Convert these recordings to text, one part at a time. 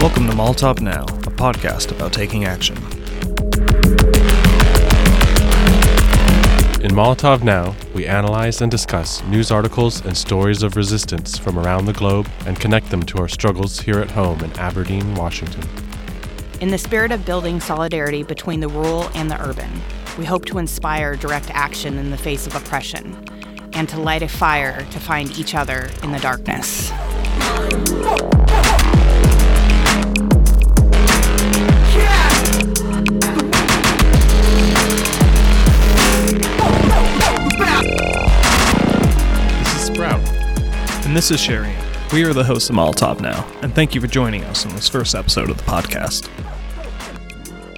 Welcome to Molotov Now, a podcast about taking action. In Molotov Now, we analyze and discuss news articles and stories of resistance from around the globe and connect them to our struggles here at home in Aberdeen, Washington. In the spirit of building solidarity between the rural and the urban, we hope to inspire direct action in the face of oppression and to light a fire to find each other in the darkness. This is Sprout. And this is Sherry. We are the hosts of Molotov Now, and thank you for joining us on this first episode of the podcast.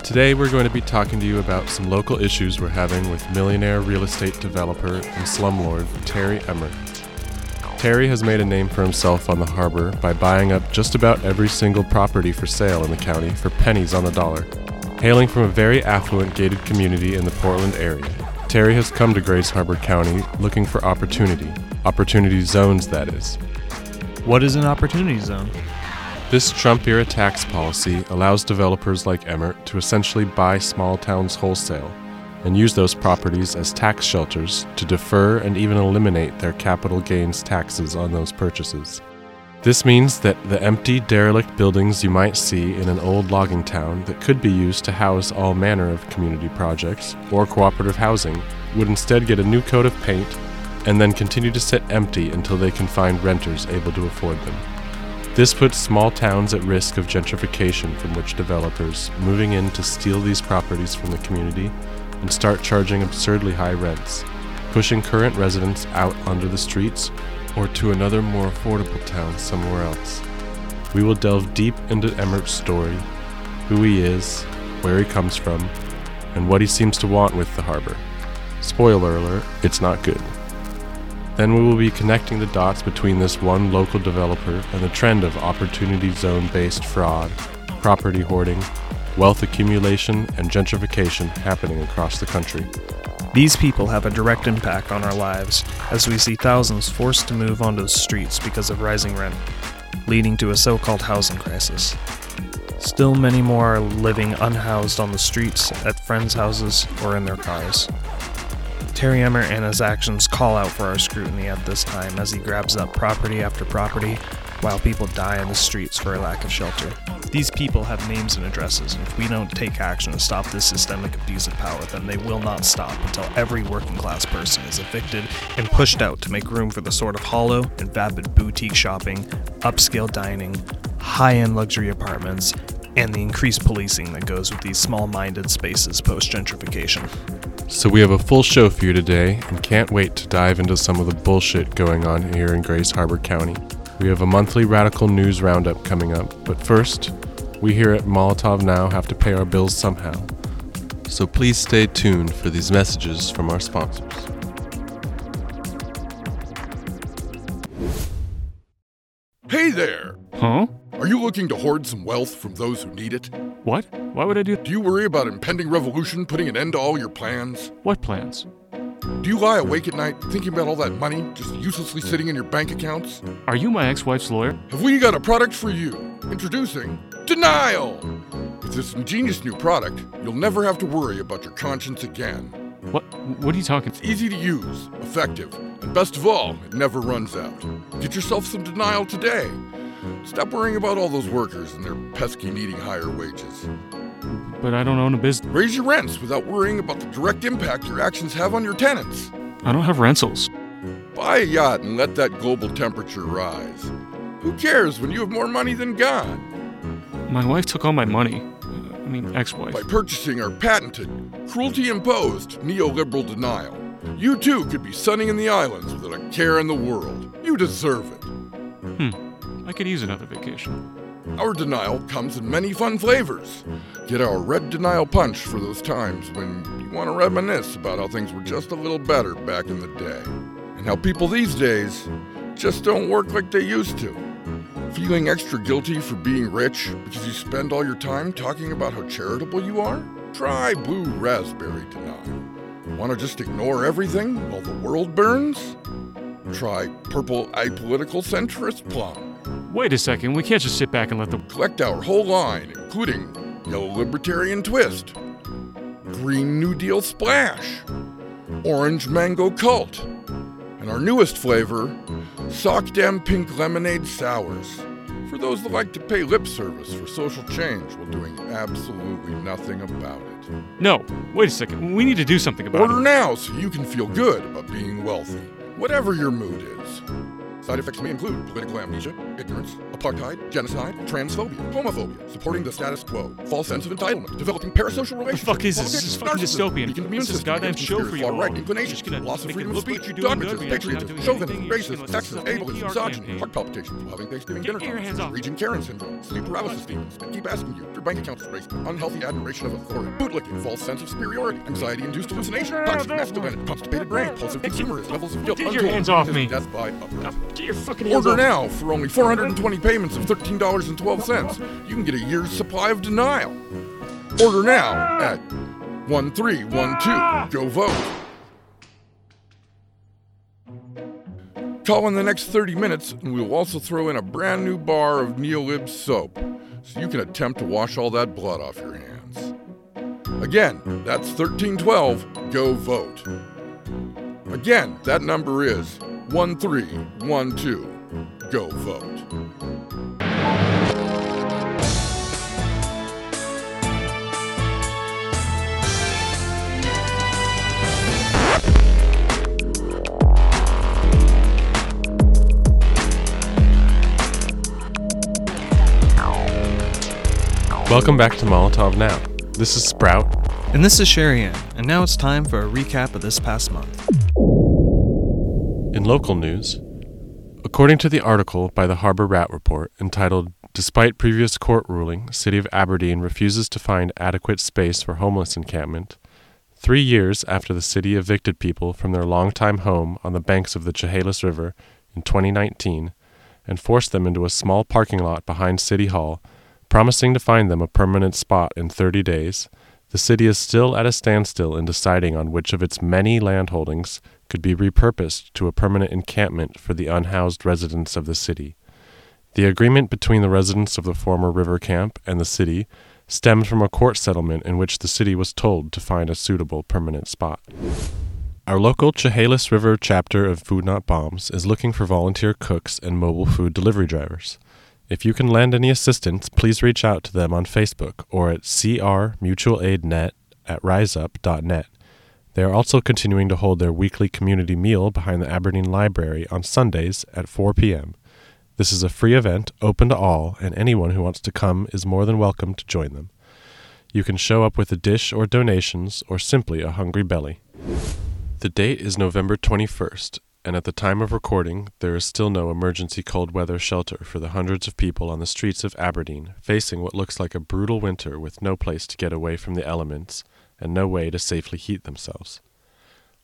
Today, we're going to be talking to you about some local issues we're having with millionaire real estate developer and slumlord Terry Emmert. Terry has made a name for himself on the harbor by buying up just about every single property for sale in the county for pennies on the dollar. Hailing from a very affluent gated community in the Portland area, Terry has come to Grays Harbor County looking for opportunity. Opportunity zones, that is. What is an opportunity zone? This Trump era tax policy allows developers like Emmert to essentially buy small towns wholesale and use those properties as tax shelters to defer and even eliminate their capital gains taxes on those purchases. This means that the empty, derelict buildings you might see in an old logging town that could be used to house all manner of community projects or cooperative housing would instead get a new coat of paint and then continue to sit empty until they can find renters able to afford them. This puts small towns at risk of gentrification from which developers moving in to steal these properties from the community and start charging absurdly high rents, pushing current residents out onto the streets or to another more affordable town somewhere else. We will delve deep into Emmert's story, who he is, where he comes from, and what he seems to want with the harbor. Spoiler alert, it's not good. Then we will be connecting the dots between this one local developer and the trend of opportunity zone based fraud, property hoarding, wealth accumulation, and gentrification happening across the country. These people have a direct impact on our lives as we see thousands forced to move onto the streets because of rising rent, leading to a so called housing crisis. Still, many more are living unhoused on the streets, at friends' houses, or in their cars. Terry Emmert and his actions call out for our scrutiny at this time as he grabs up property after property while people die in the streets for a lack of shelter. These people have names and addresses, and if we don't take action to stop this systemic abuse of power, then they will not stop until every working class person is evicted and pushed out to make room for the sort of hollow and vapid boutique shopping, upscale dining, high end luxury apartments, and the increased policing that goes with these small minded spaces post gentrification. So, we have a full show for you today and can't wait to dive into some of the bullshit going on here in Grays Harbor County. We have a monthly radical news roundup coming up, but first, we here at Molotov Now have to pay our bills somehow. So please stay tuned for these messages from our sponsors. Hey there! Huh? Are you looking to hoard some wealth from those who need it? What? Why would I do that? Do you worry about impending revolution putting an end to all your plans? what plans? Do you lie awake at night thinking about all that money just uselessly sitting in your bank accounts? Are you my ex wife's lawyer? Have we got a product for you? Introducing Denial! With this ingenious new product, you'll never have to worry about your conscience again. What what are you talking It's easy to use, effective, and best of all, it never runs out. Get yourself some Denial today. Stop worrying about all those workers and their pesky needing higher wages. But I don't own a business. Raise your rents without worrying about the direct impact your actions have on your tenants. I don't have rentals. Buy a yacht and let that global temperature rise. Who cares when you have more money than God? My wife took all my money. I mean, ex-wife. By purchasing our patented, cruelty imposed neoliberal denial, you too could be sunning in the islands without a care in the world. You deserve it. Hmm. I could use another vacation. Our denial comes in many fun flavors. Get our red denial punch for those times when you want to reminisce about how things were just a little better back in the day. And how people these days just don't work like they used to. Feeling extra guilty for being rich because you spend all your time talking about how charitable you are? Try blue raspberry denial. Want to just ignore everything while the world burns? Try purple apolitical centrist plum. Wait a second, we can't just sit back and let them Collect our whole line, including no libertarian twist, green New Deal splash, orange mango cult, and our newest flavor, sock dem pink lemonade sours. For those that like to pay lip service for social change while doing absolutely nothing about it. No, wait a second, we need to do something about Order it. Order now so you can feel good about being wealthy, whatever your mood is. Side effects may include political amnesia, ignorance, apartheid, genocide, transphobia, homophobia, supporting the status quo, false sense of entitlement, developing parasocial relationships. fuck is this? This is fucking dystopian. This is system, goddamn show for you all. inclinations, Just gonna loss of freedom of speech, you're doing good, dogmatism, but you're actually not patriotism, chauvinism, anything. You're just racism, sexism, ableism, misogyny, heart palpitations, loving Thanksgiving dinner your hands off. Regent Karen syndrome, sleep paralysis demons, and keep asking you your bank account is racist, unhealthy admiration of authority, bootlicking, false sense of superiority, anxiety-induced hallucination, toxic masculinity, constipated brain, impulsive consumerism, levels of guilt, Get your hands off me. Death by others. Get your fucking hands Order off. now for only 420 payments of $13.12. You can get a year's supply of denial. Order now at 1312. Go vote. Call in the next 30 minutes, and we will also throw in a brand new bar of Neolib soap so you can attempt to wash all that blood off your hands. Again, that's 1312. Go vote. Again, that number is 1312. Go vote. Welcome back to Molotov Now. This is Sprout. And this is Charyan, and now it's time for a recap of this past month. In local news, according to the article by the Harbor Rat Report entitled Despite Previous Court Ruling, City of Aberdeen Refuses to Find Adequate Space for Homeless Encampment, three years after the city evicted people from their longtime home on the banks of the Chehalis River in 2019 and forced them into a small parking lot behind City Hall, promising to find them a permanent spot in 30 days, the city is still at a standstill in deciding on which of its many land holdings could be repurposed to a permanent encampment for the unhoused residents of the city. The agreement between the residents of the former river camp and the city stemmed from a court settlement in which the city was told to find a suitable permanent spot. Our local Chehalis River chapter of Food Not Bombs is looking for volunteer cooks and mobile food delivery drivers. If you can lend any assistance, please reach out to them on Facebook or at CR Mutual Aid Net at riseup.net. They are also continuing to hold their weekly community meal behind the Aberdeen Library on Sundays at 4 p.m. This is a free event, open to all, and anyone who wants to come is more than welcome to join them. You can show up with a dish or donations or simply a hungry belly. The date is November 21st, and at the time of recording, there is still no emergency cold weather shelter for the hundreds of people on the streets of Aberdeen facing what looks like a brutal winter with no place to get away from the elements and no way to safely heat themselves.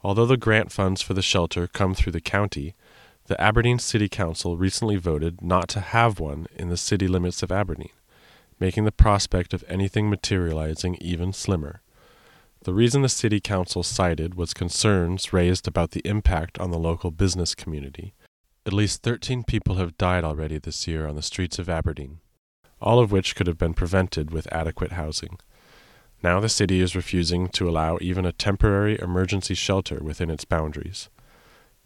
Although the grant funds for the shelter come through the county, the Aberdeen City Council recently voted not to have one in the city limits of Aberdeen, making the prospect of anything materializing even slimmer. The reason the City Council cited was concerns raised about the impact on the local business community. At least 13 people have died already this year on the streets of Aberdeen, all of which could have been prevented with adequate housing. Now the city is refusing to allow even a temporary emergency shelter within its boundaries.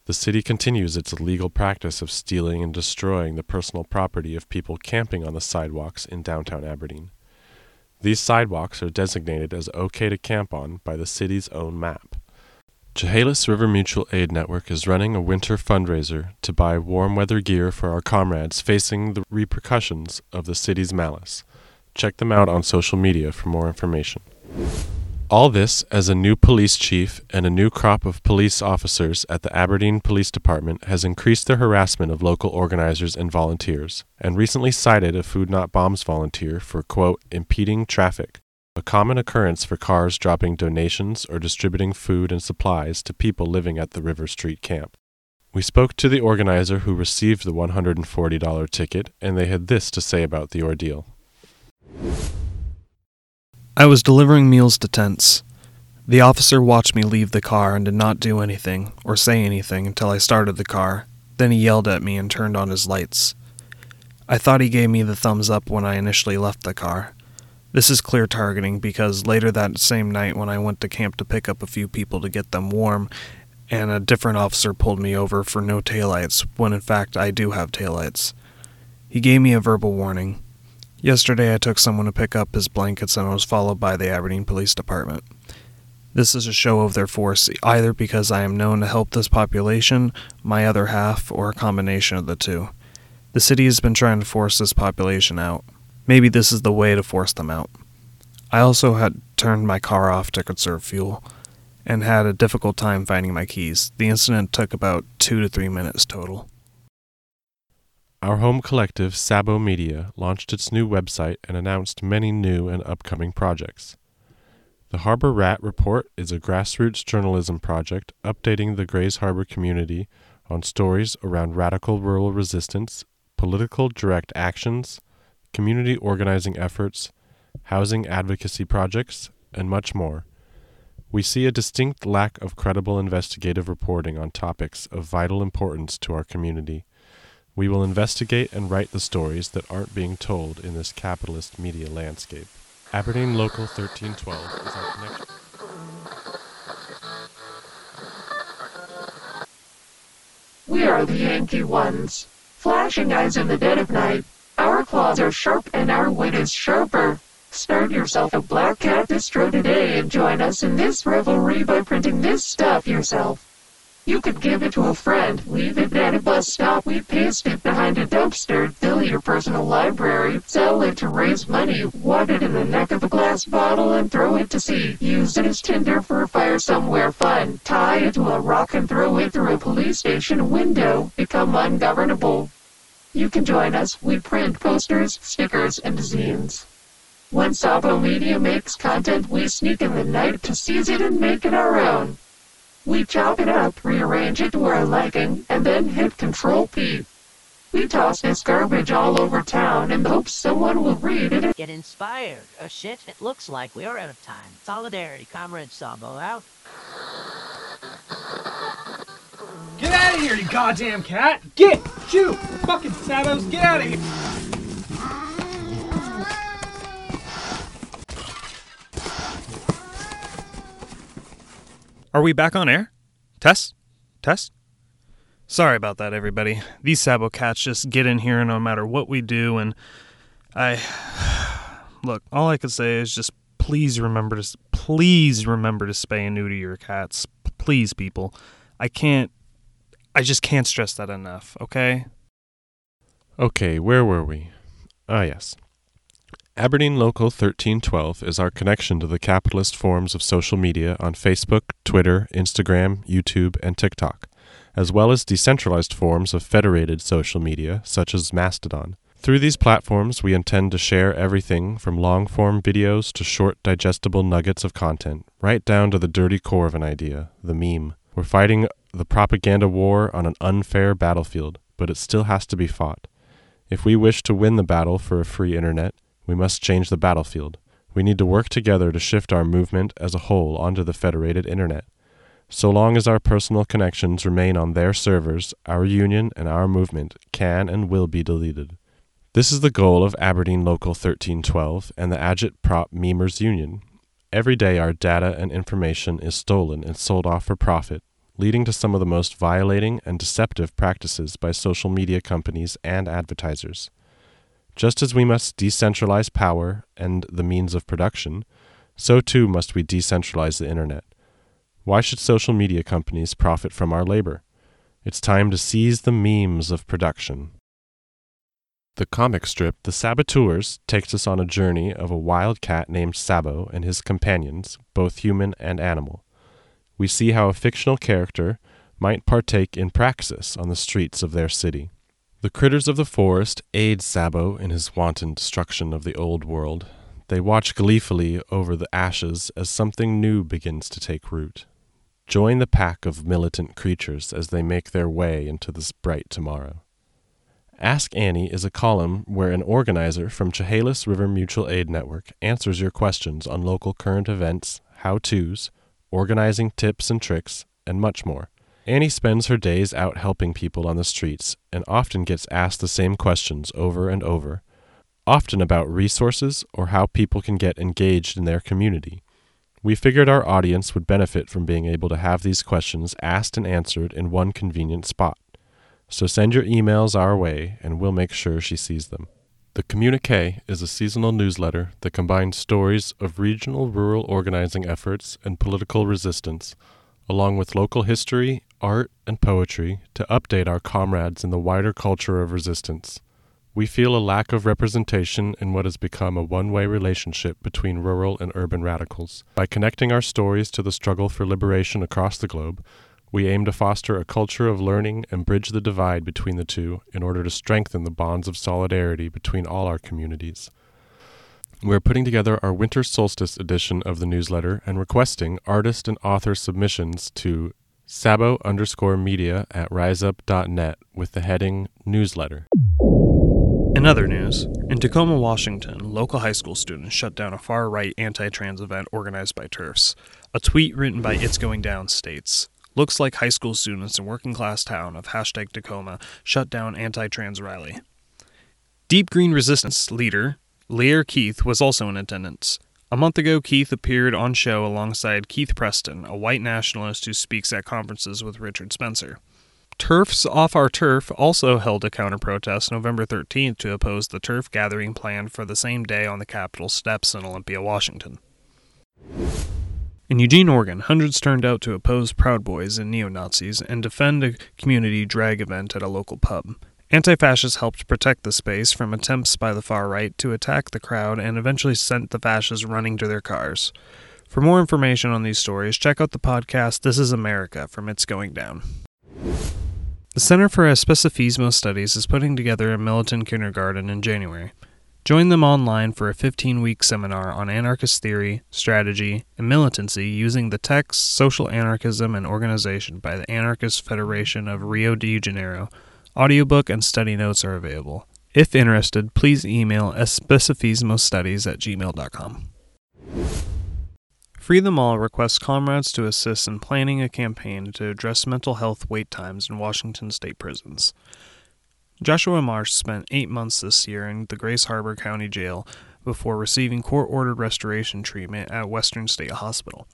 The city continues its illegal practice of stealing and destroying the personal property of people camping on the sidewalks in downtown Aberdeen. These sidewalks are designated as okay to camp on by the city's own map. Chehalis River Mutual Aid Network is running a winter fundraiser to buy warm weather gear for our comrades facing the repercussions of the city's malice. Check them out on social media for more information. All this as a new police chief and a new crop of police officers at the Aberdeen Police Department has increased the harassment of local organizers and volunteers, and recently cited a Food Not Bombs volunteer for, quote, impeding traffic, a common occurrence for cars dropping donations or distributing food and supplies to people living at the River Street camp. We spoke to the organizer who received the $140 ticket, and they had this to say about the ordeal. I was delivering meals to tents. The officer watched me leave the car and did not do anything or say anything until I started the car. Then he yelled at me and turned on his lights. I thought he gave me the thumbs up when I initially left the car. This is clear targeting because later that same night, when I went to camp to pick up a few people to get them warm, and a different officer pulled me over for no taillights, when in fact I do have taillights. He gave me a verbal warning. Yesterday I took someone to pick up his blankets and I was followed by the Aberdeen Police Department. This is a show of their force, either because I am known to help this population, my other half, or a combination of the two. The city has been trying to force this population out. Maybe this is the way to force them out. I also had turned my car off to conserve fuel and had a difficult time finding my keys. The incident took about two to three minutes total. Our home collective, Sabo Media, launched its new website and announced many new and upcoming projects. The Harbor Rat Report is a grassroots journalism project updating the Grays Harbor community on stories around radical rural resistance, political direct actions, community organizing efforts, housing advocacy projects, and much more. We see a distinct lack of credible investigative reporting on topics of vital importance to our community. We will investigate and write the stories that aren't being told in this capitalist media landscape. Aberdeen Local 1312 is our connection. We are the Yankee ones. Flashing eyes in the dead of night. Our claws are sharp and our wit is sharper. Start yourself a Black Cat distro today and join us in this revelry by printing this stuff yourself. You could give it to a friend, leave it at a bus stop, we paste it behind a dumpster, fill your personal library, sell it to raise money, wad it in the neck of a glass bottle and throw it to sea. Use it as tinder for a fire somewhere fun. Tie it to a rock and throw it through a police station window. Become ungovernable. You can join us. We print posters, stickers, and zines. When Sabo Media makes content, we sneak in the night to seize it and make it our own. We chop it up, rearrange it to our liking, and then hit Control P. We toss this garbage all over town in hopes someone will read it Get inspired. Oh shit, it looks like we are out of time. Solidarity, Comrade Sabo out. Get out of here, you goddamn cat! Get! Shoot! Fucking Sabos, get out of here! Are we back on air? Test? Test? Sorry about that, everybody. These Sabo cats just get in here no matter what we do, and I. Look, all I can say is just please remember to please remember to spay and neuter your cats. Please, people. I can't. I just can't stress that enough. Okay. Okay, where were we? Ah, yes. Aberdeen Local 1312 is our connection to the capitalist forms of social media on Facebook, Twitter, Instagram, YouTube, and TikTok, as well as decentralized forms of federated social media such as Mastodon. Through these platforms, we intend to share everything from long form videos to short, digestible nuggets of content, right down to the dirty core of an idea, the meme. We're fighting the propaganda war on an unfair battlefield, but it still has to be fought. If we wish to win the battle for a free internet, we must change the battlefield. We need to work together to shift our movement as a whole onto the federated internet. So long as our personal connections remain on their servers, our union and our movement can and will be deleted. This is the goal of Aberdeen Local 1312 and the Agit Prop Memers Union. Every day our data and information is stolen and sold off for profit, leading to some of the most violating and deceptive practices by social media companies and advertisers. Just as we must decentralize power and the means of production, so too must we decentralize the internet. Why should social media companies profit from our labor? It's time to seize the memes of production. The comic strip The Saboteurs takes us on a journey of a wild cat named Sabo and his companions, both human and animal. We see how a fictional character might partake in praxis on the streets of their city. The critters of the forest aid Sabo in his wanton destruction of the old world. They watch gleefully over the ashes as something new begins to take root. Join the pack of militant creatures as they make their way into this bright tomorrow. Ask Annie is a column where an organizer from Chehalis River Mutual Aid Network answers your questions on local current events, how to's, organizing tips and tricks, and much more. Annie spends her days out helping people on the streets and often gets asked the same questions over and over, often about resources or how people can get engaged in their community. We figured our audience would benefit from being able to have these questions asked and answered in one convenient spot. So send your emails our way and we'll make sure she sees them. The Communique is a seasonal newsletter that combines stories of regional rural organizing efforts and political resistance, along with local history, art, and poetry to update our comrades in the wider culture of resistance. We feel a lack of representation in what has become a one way relationship between rural and urban radicals. By connecting our stories to the struggle for liberation across the globe, we aim to foster a culture of learning and bridge the divide between the two in order to strengthen the bonds of solidarity between all our communities. We're putting together our winter solstice edition of the newsletter and requesting artist and author submissions to sabo underscore media at riseup.net with the heading Newsletter. In other news, in Tacoma, Washington, local high school students shut down a far right anti trans event organized by TERFs. A tweet written by It's Going Down states Looks like high school students in working class town of hashtag Tacoma shut down anti trans rally. Deep Green Resistance leader Lear Keith was also in attendance. A month ago, Keith appeared on show alongside Keith Preston, a white nationalist who speaks at conferences with Richard Spencer. TERFs Off Our Turf also held a counter protest November 13th to oppose the TERF gathering planned for the same day on the Capitol steps in Olympia, Washington. In Eugene, Oregon, hundreds turned out to oppose Proud Boys and neo Nazis and defend a community drag event at a local pub. Anti fascists helped protect the space from attempts by the far right to attack the crowd and eventually sent the fascists running to their cars. For more information on these stories, check out the podcast This is America from It's Going Down. The Center for Especifismo Studies is putting together a militant kindergarten in January. Join them online for a 15 week seminar on anarchist theory, strategy, and militancy using the text Social Anarchism and Organization by the Anarchist Federation of Rio de Janeiro. Audiobook and study notes are available. If interested, please email especifismostudies at gmail.com. Free Them All requests comrades to assist in planning a campaign to address mental health wait times in Washington state prisons. Joshua Marsh spent eight months this year in the Grays Harbor County Jail before receiving court ordered restoration treatment at Western State Hospital.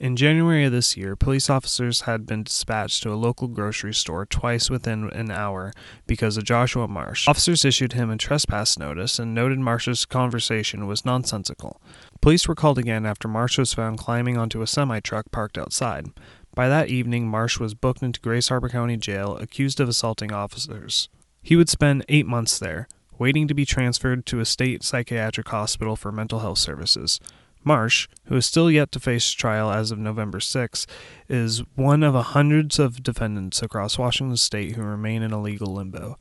In January of this year, police officers had been dispatched to a local grocery store twice within an hour because of Joshua Marsh. Officers issued him a trespass notice and noted Marsh's conversation was nonsensical. Police were called again after Marsh was found climbing onto a semi truck parked outside. By that evening, Marsh was booked into Grays Harbor County Jail, accused of assaulting officers. He would spend eight months there, waiting to be transferred to a state psychiatric hospital for mental health services. Marsh, who is still yet to face trial as of November 6, is one of hundreds of defendants across Washington state who remain in a legal limbo.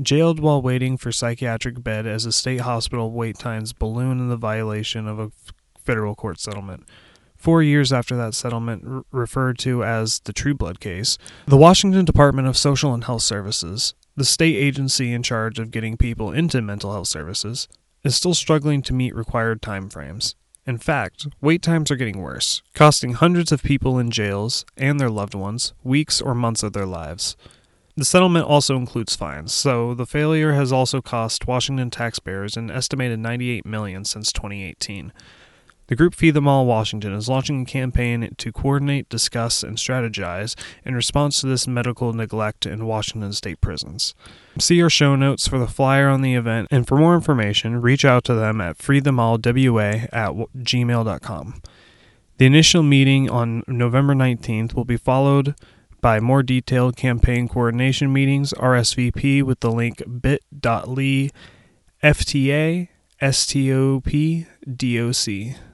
Jailed while waiting for psychiatric bed as a state hospital wait times balloon in the violation of a federal court settlement. Four years after that settlement, r- referred to as the Trueblood case, the Washington Department of Social and Health Services, the state agency in charge of getting people into mental health services, is still struggling to meet required timeframes. In fact, wait times are getting worse, costing hundreds of people in jails and their loved ones weeks or months of their lives. The settlement also includes fines, so the failure has also cost Washington taxpayers an estimated 98 million since 2018. The group Free Them All Washington is launching a campaign to coordinate, discuss, and strategize in response to this medical neglect in Washington state prisons. See our show notes for the flyer on the event, and for more information, reach out to them at freethemallwa at gmail.com. The initial meeting on November 19th will be followed by more detailed campaign coordination meetings, RSVP with the link bit.ly FTA STOP DOC.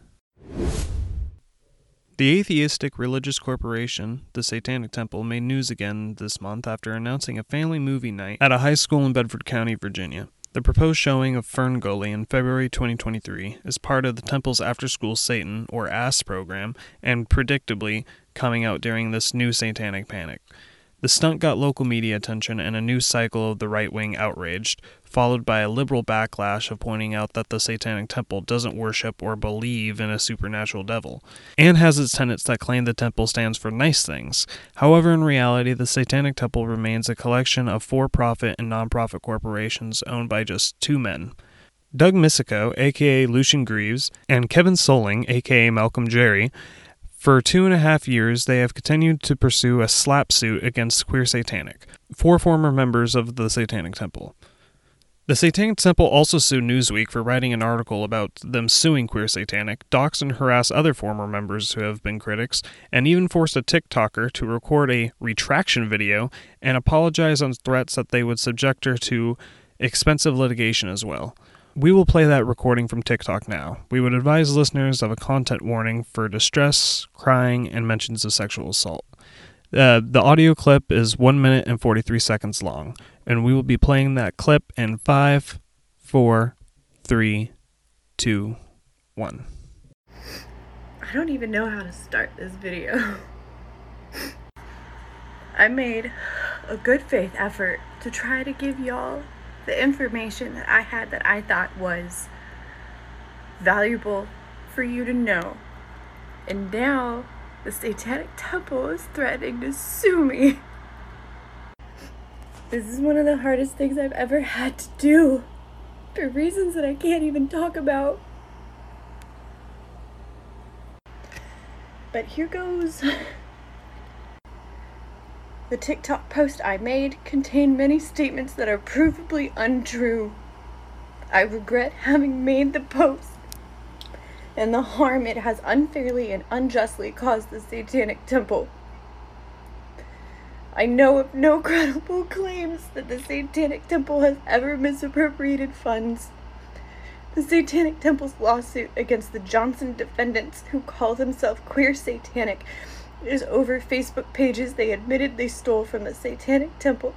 The atheistic religious corporation, the Satanic Temple, made news again this month after announcing a family movie night at a high school in Bedford County, Virginia. The proposed showing of Fern Gully in February 2023 is part of the Temple's After School Satan, or ASS program, and predictably coming out during this new satanic panic. The stunt got local media attention and a new cycle of the right wing outraged, followed by a liberal backlash of pointing out that the Satanic Temple doesn't worship or believe in a supernatural devil, and has its tenets that claim the temple stands for nice things. However, in reality, the Satanic Temple remains a collection of for profit and non profit corporations owned by just two men. Doug Missico, aka Lucien Greaves, and Kevin Soling, aka Malcolm Jarry, for two and a half years, they have continued to pursue a SLAPP suit against Queer Satanic, four former members of the Satanic Temple. The Satanic Temple also sued Newsweek for writing an article about them suing Queer Satanic, dox and harass other former members who have been critics, and even forced a TikToker to record a retraction video and apologize on threats that they would subject her to expensive litigation as well. We will play that recording from TikTok now. We would advise listeners of a content warning for distress, crying, and mentions of sexual assault. Uh, the audio clip is 1 minute and 43 seconds long, and we will be playing that clip in five, four, three, two, one. I don't even know how to start this video. I made a good faith effort to try to give y'all the information that I had that I thought was valuable for you to know. And now the Satanic Temple is threatening to sue me. This is one of the hardest things I've ever had to do for reasons that I can't even talk about. But here goes. The TikTok post I made contained many statements that are provably untrue. I regret having made the post and the harm it has unfairly and unjustly caused the Satanic Temple. I know of no credible claims that the Satanic Temple has ever misappropriated funds. The Satanic Temple's lawsuit against the Johnson defendants, who call themselves queer satanic, is over Facebook pages they admitted they stole from the Satanic Temple.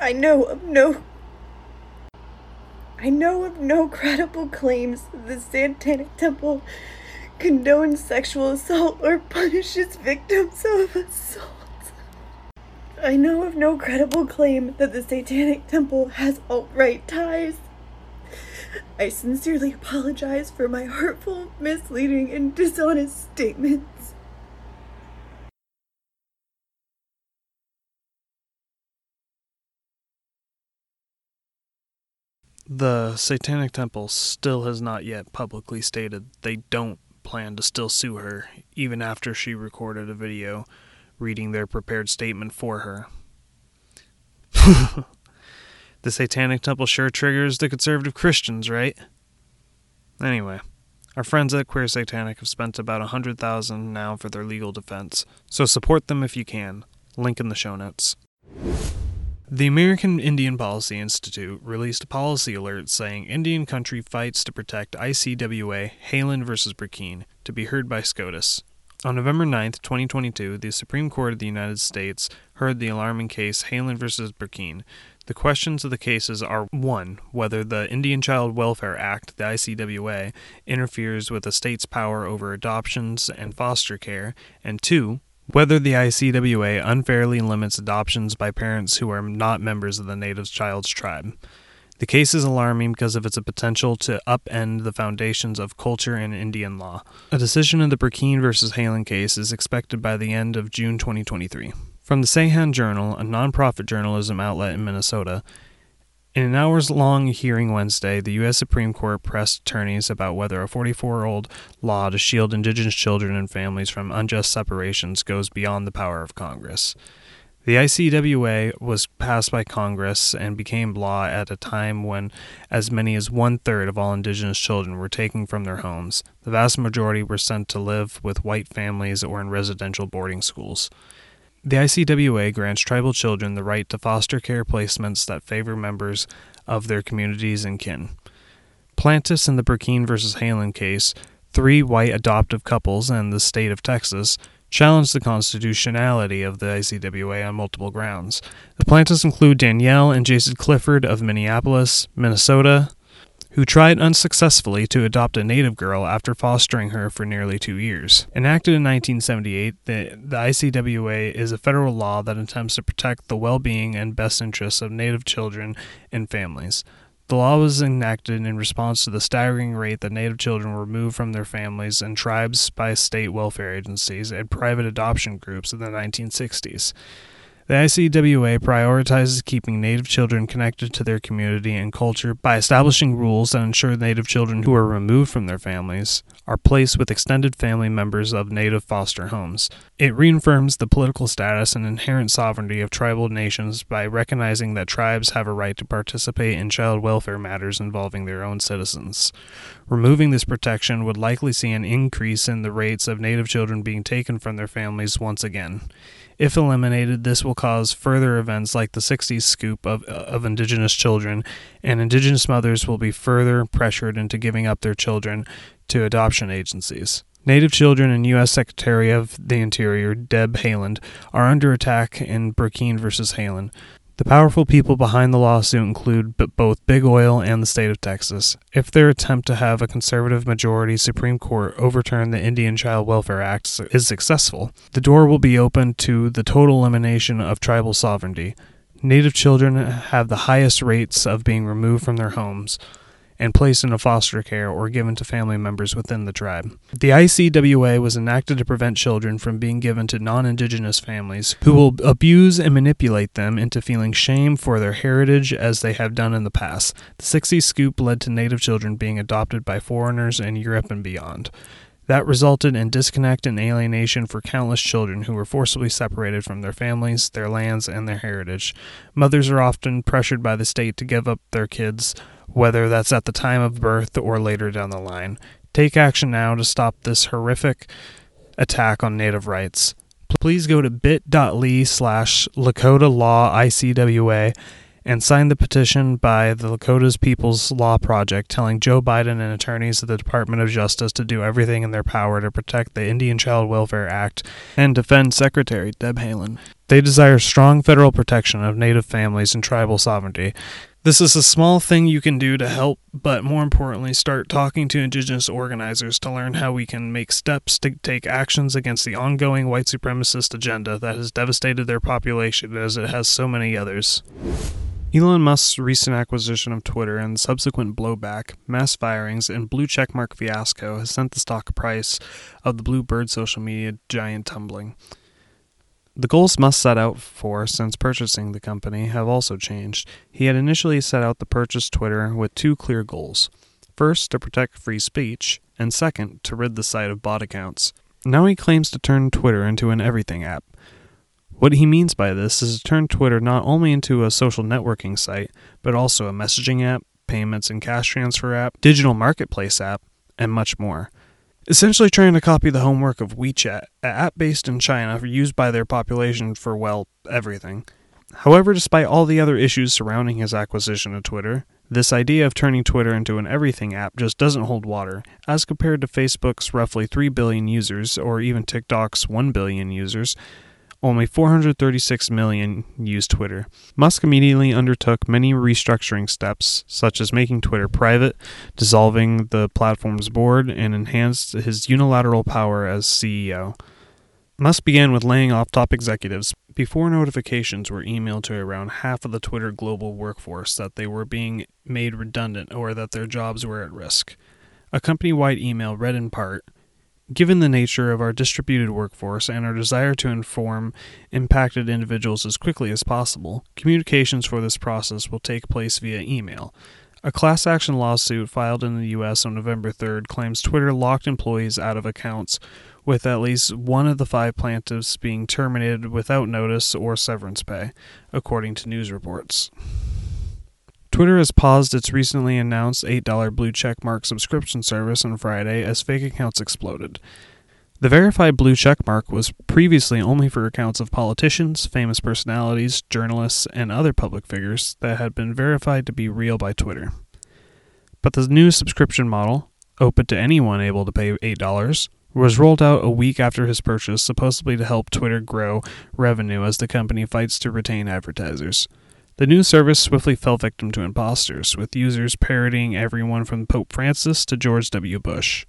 I know of no I know of no credible claims the Satanic Temple condones sexual assault or punishes victims of assault. I know of no credible claim that the Satanic Temple has alt right ties. I sincerely apologize for my hurtful, misleading, and dishonest statements. The Satanic Temple still has not yet publicly stated they don't plan to still sue her, even after she recorded a video reading their prepared statement for her. the Satanic Temple sure triggers the conservative Christians, right? Anyway, our friends at Queer Satanic have spent about a hundred thousand now for their legal defense, so support them if you can. Link in the show notes. The American Indian Policy Institute released a policy alert saying Indian country fights to protect ICWA Haaland versus Brackeen to be heard by SCOTUS. On November 9, 2022, the Supreme Court of the United States heard the alarming case Haaland versus Brackeen. The questions of the cases are 1. Whether the Indian Child Welfare Act, the ICWA, interferes with a state's power over adoptions and foster care, and 2 whether the ICWA unfairly limits adoptions by parents who are not members of the native child's tribe. The case is alarming because of its potential to upend the foundations of culture and Indian law. A decision in the Brackeen versus Haaland case is expected by the end of June 2023. From the Sahan Journal, a nonprofit journalism outlet in Minnesota, in an hours long hearing Wednesday, the U.S. Supreme Court pressed attorneys about whether a 44 year old law to shield Indigenous children and families from unjust separations goes beyond the power of Congress. The ICWA was passed by Congress and became law at a time when as many as one third of all Indigenous children were taken from their homes. The vast majority were sent to live with white families or in residential boarding schools. The ICWA grants tribal children the right to foster care placements that favor members of their communities and kin. Plaintiffs in the Brackeen versus Haaland case, three white adoptive couples and the state of Texas, challenged the constitutionality of the ICWA on multiple grounds. The plaintiffs include Danielle and Jason Clifford of Minneapolis, Minnesota, who tried unsuccessfully to adopt a native girl after fostering her for nearly two years. Enacted in 1978, the, the ICWA is a federal law that attempts to protect the well being and best interests of native children and families. The law was enacted in response to the staggering rate that Native children were removed from their families and tribes by state welfare agencies and private adoption groups in the 1960s. The ICWA prioritizes keeping Native children connected to their community and culture by establishing rules that ensure Native children who are removed from their families are placed with extended family members of Native foster homes. It reaffirms the political status and inherent sovereignty of tribal nations by recognizing that tribes have a right to participate in child welfare matters involving their own citizens. Removing this protection would likely see an increase in the rates of Native children being taken from their families once again. If eliminated, this will cause further events like the 60s scoop of, of Indigenous children, and Indigenous mothers will be further pressured into giving up their children to adoption agencies. Native children and U.S. Secretary of the Interior Deb Haaland are under attack in Brackeen versus Haaland. The powerful people behind the lawsuit include both Big Oil and the state of Texas. If their attempt to have a conservative majority Supreme Court overturn the Indian Child Welfare Act is successful, the door will be open to the total elimination of tribal sovereignty. Native children have the highest rates of being removed from their homes and placed into foster care or given to family members within the tribe. The ICWA was enacted to prevent children from being given to non indigenous families who will abuse and manipulate them into feeling shame for their heritage as they have done in the past. The 60s scoop led to native children being adopted by foreigners in Europe and beyond. That resulted in disconnect and alienation for countless children who were forcibly separated from their families, their lands, and their heritage. Mothers are often pressured by the state to give up their kids, whether that's at the time of birth or later down the line. Take action now to stop this horrific attack on Native rights. Please go to bit.ly slash Lakota Law ICWA and sign the petition by the Lakota's People's Law Project telling Joe Biden and attorneys at the Department of Justice to do everything in their power to protect the Indian Child Welfare Act and defend Secretary Deb Haaland. They desire strong federal protection of Native families and tribal sovereignty. This is a small thing you can do to help, but more importantly, start talking to Indigenous organizers to learn how we can make steps to take actions against the ongoing white supremacist agenda that has devastated their population as it has so many others. Elon Musk's recent acquisition of Twitter and subsequent blowback, mass firings, and blue checkmark fiasco has sent the stock price of the Bluebird social media giant tumbling. The goals Musk set out for since purchasing the company have also changed. He had initially set out to purchase Twitter with two clear goals first, to protect free speech, and second, to rid the site of bot accounts. Now he claims to turn Twitter into an everything app. What he means by this is to turn Twitter not only into a social networking site, but also a messaging app, payments and cash transfer app, digital marketplace app, and much more. Essentially trying to copy the homework of WeChat, an app based in China used by their population for, well, everything. However, despite all the other issues surrounding his acquisition of Twitter, this idea of turning Twitter into an everything app just doesn't hold water, as compared to Facebook's roughly 3 billion users, or even TikTok's 1 billion users. Only 436 million use Twitter. Musk immediately undertook many restructuring steps, such as making Twitter private, dissolving the platform's board, and enhanced his unilateral power as CEO. Musk began with laying off top executives before notifications were emailed to around half of the Twitter global workforce that they were being made redundant or that their jobs were at risk. A company wide email read in part Given the nature of our distributed workforce and our desire to inform impacted individuals as quickly as possible, communications for this process will take place via email. A class action lawsuit filed in the U.S. on November 3rd claims Twitter locked employees out of accounts, with at least one of the five plaintiffs being terminated without notice or severance pay, according to news reports. Twitter has paused its recently announced $8 blue checkmark subscription service on Friday as fake accounts exploded. The verified blue checkmark was previously only for accounts of politicians, famous personalities, journalists, and other public figures that had been verified to be real by Twitter. But the new subscription model, open to anyone able to pay $8, was rolled out a week after his purchase, supposedly to help Twitter grow revenue as the company fights to retain advertisers. The new service swiftly fell victim to imposters, with users parodying everyone from Pope Francis to George W. Bush.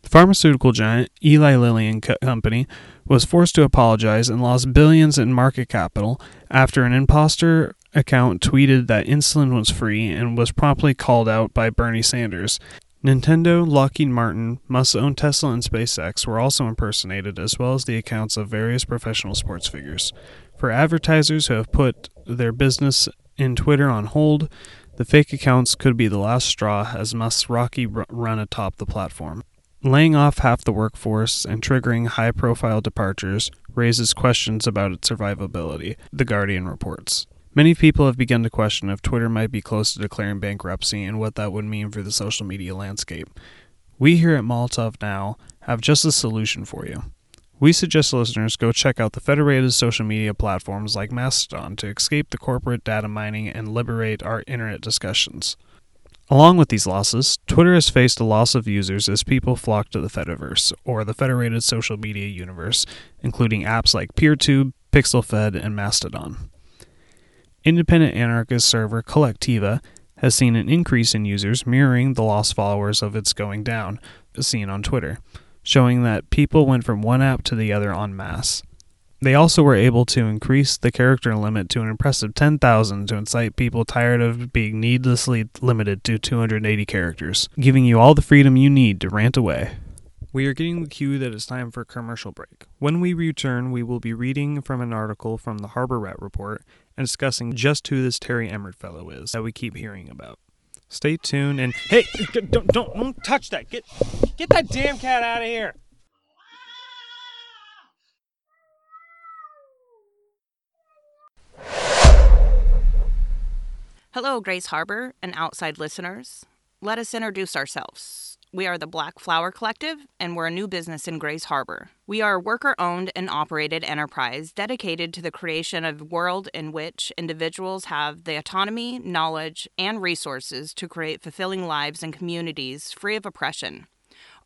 The pharmaceutical giant Eli Lilly and Co- Company was forced to apologize and lost billions in market capital after an imposter account tweeted that insulin was free and was promptly called out by Bernie Sanders. Nintendo, Lockheed Martin, Musk owned Tesla, and SpaceX were also impersonated, as well as the accounts of various professional sports figures. For advertisers who have put their business in Twitter on hold, the fake accounts could be the last straw as r- run atop the platform. Laying off half the workforce and triggering high profile departures raises questions about its survivability, The Guardian reports. Many people have begun to question if Twitter might be close to declaring bankruptcy and what that would mean for the social media landscape. We here at Molotov Now have just a solution for you. We suggest listeners go check out the federated social media platforms like Mastodon to escape the corporate data mining and liberate our internet discussions. Along with these losses, Twitter has faced a loss of users as people flock to the Fediverse, or the federated social media universe, including apps like PeerTube, PixelFed, and Mastodon. Independent anarchist server Kolektiva has seen an increase in users mirroring the lost followers of its going down, seen on Twitter, showing that people went from one app to the other en masse. They also were able to increase the character limit to an impressive 10,000 to incite people tired of being needlessly limited to 280 characters, giving you all the freedom you need to rant away. We are getting the cue that it's time for a commercial break. When we return, we will be reading from an article from the Harbor Rat Report and discussing just who this Terry Emmert fellow is that we keep hearing about. Stay tuned and hey, don't don't don't touch that. Get get that damn cat out of here. Hello, Grays Harbor and outside listeners. Let us introduce ourselves. We are the Black Flower Collective, and we're a new business in Grays Harbor. We are a worker owned and operated enterprise dedicated to the creation of a world in which individuals have the autonomy, knowledge, and resources to create fulfilling lives and communities free of oppression.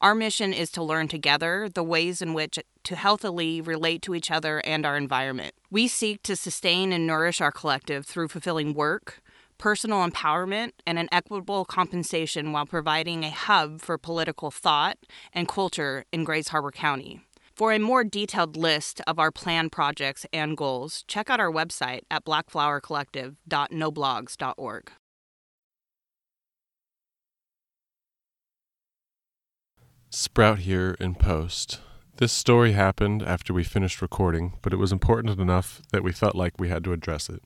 Our mission is to learn together the ways in which to healthily relate to each other and our environment. We seek to sustain and nourish our collective through fulfilling work, personal empowerment, and an equitable compensation while providing a hub for political thought and culture in Grays Harbor County. For a more detailed list of our planned projects and goals, check out our website at blackflowercollective.noblogs.org. Sprout here in post. This story happened after we finished recording, but it was important enough that we felt like we had to address it.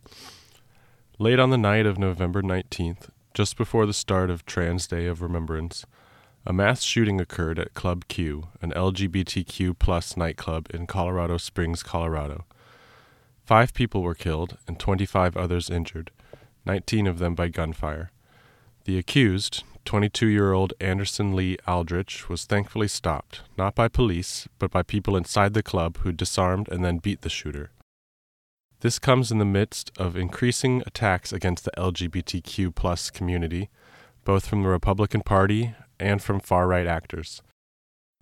Late on the night of November 19th, just before the start of Trans Day of Remembrance, a mass shooting occurred at Club Q, an LGBTQ plus nightclub in Colorado Springs, Colorado. Five people were killed and 25 others injured, 19 of them by gunfire. The accused, 22 year old Anderson Lee Aldrich, was thankfully stopped, not by police, but by people inside the club who disarmed and then beat the shooter. This comes in the midst of increasing attacks against the LGBTQ plus community, both from the Republican Party and from far right actors.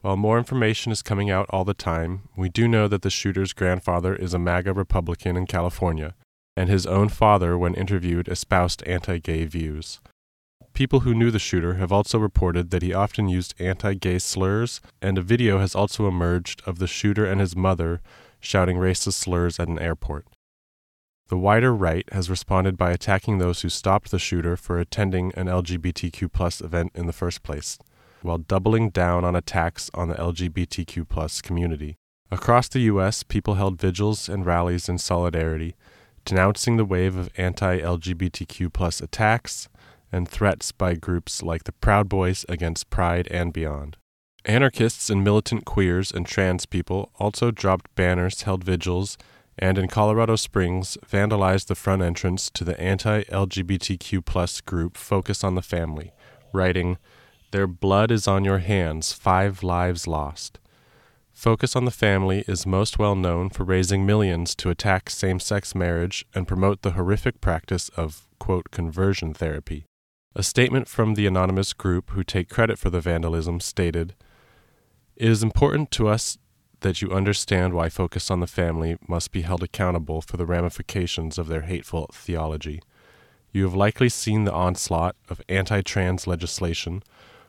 While more information is coming out all the time, we do know that the shooter's grandfather is a MAGA Republican in California, and his own father, when interviewed, espoused anti gay views. People who knew the shooter have also reported that he often used anti gay slurs, and a video has also emerged of the shooter and his mother shouting racist slurs at an airport. The wider right has responded by attacking those who stopped the shooter for attending an LGBTQ event in the first place, while doubling down on attacks on the LGBTQ community. Across the U.S., people held vigils and rallies in solidarity, denouncing the wave of anti LGBTQ attacks and threats by groups like the Proud Boys against Pride and beyond. Anarchists and militant queers and trans people also dropped banners, held vigils, and in Colorado Springs vandalized the front entrance to the anti LGBTQ group Focus on the Family, writing, Their blood is on your hands, five lives lost. Focus on the Family is most well known for raising millions to attack same sex marriage and promote the horrific practice of, quote, conversion therapy. A statement from the anonymous group who take credit for the vandalism stated, It is important to us that you understand why Focus on the Family must be held accountable for the ramifications of their hateful theology. You have likely seen the onslaught of anti trans legislation,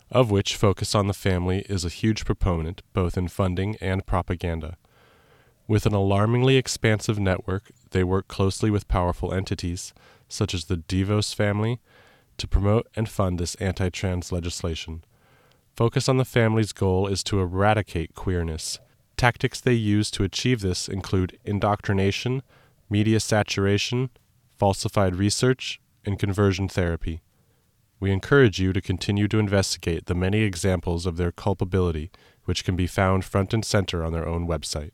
of which Focus on the Family is a huge proponent both in funding and propaganda. With an alarmingly expansive network, they work closely with powerful entities, such as the DeVos family, to promote and fund this anti trans legislation. Focus on the Family's goal is to eradicate queerness. Tactics they use to achieve this include indoctrination, media saturation, falsified research, and conversion therapy. We encourage you to continue to investigate the many examples of their culpability, which can be found front and center on their own website.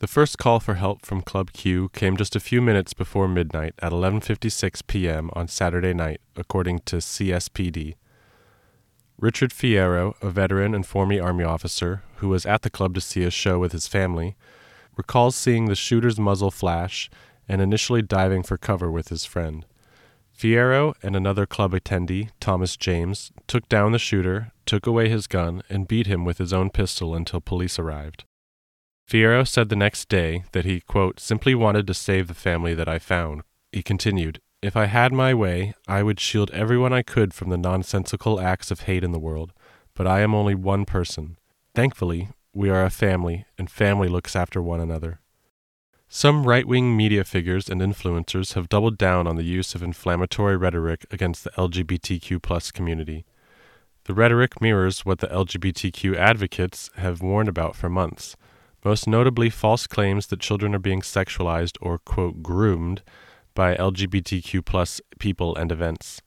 The first call for help from Club Q came just a few minutes before midnight at 11:56 p.m. on Saturday night, according to CSPD. Richard Fierro, a veteran and former Army officer who was at the club to see a show with his family, recalls seeing the shooter's muzzle flash and initially diving for cover with his friend. Fierro and another club attendee, Thomas James, took down the shooter, took away his gun, and beat him with his own pistol until police arrived. Fierro said the next day that he, quote, simply wanted to save the family that I found. He continued, if I had my way, I would shield everyone I could from the nonsensical acts of hate in the world, but I am only one person. Thankfully, we are a family, and family looks after one another. Some right wing media figures and influencers have doubled down on the use of inflammatory rhetoric against the LGBTQ community. The rhetoric mirrors what the LGBTQ advocates have warned about for months, most notably false claims that children are being sexualized or, quote, groomed by LGBTQ plus people and events.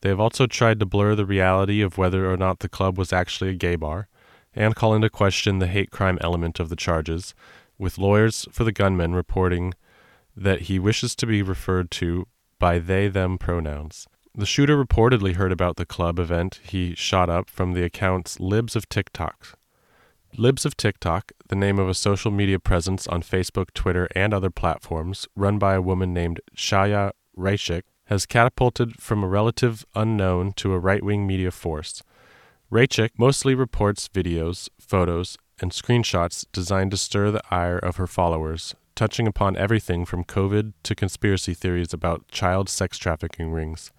They have also tried to blur the reality of whether or not the club was actually a gay bar, and call into question the hate crime element of the charges, with lawyers for the gunman reporting that he wishes to be referred to by they them pronouns. The shooter reportedly heard about the club event he shot up from the accounts Libs of TikTok, Libs of TikTok, the name of a social media presence on Facebook, Twitter, and other platforms, run by a woman named Shaya Raichik, has catapulted from a relative unknown to a right wing media force. Raichik mostly reports videos, photos, and screenshots designed to stir the ire of her followers, touching upon everything from COVID to conspiracy theories about child sex trafficking rings.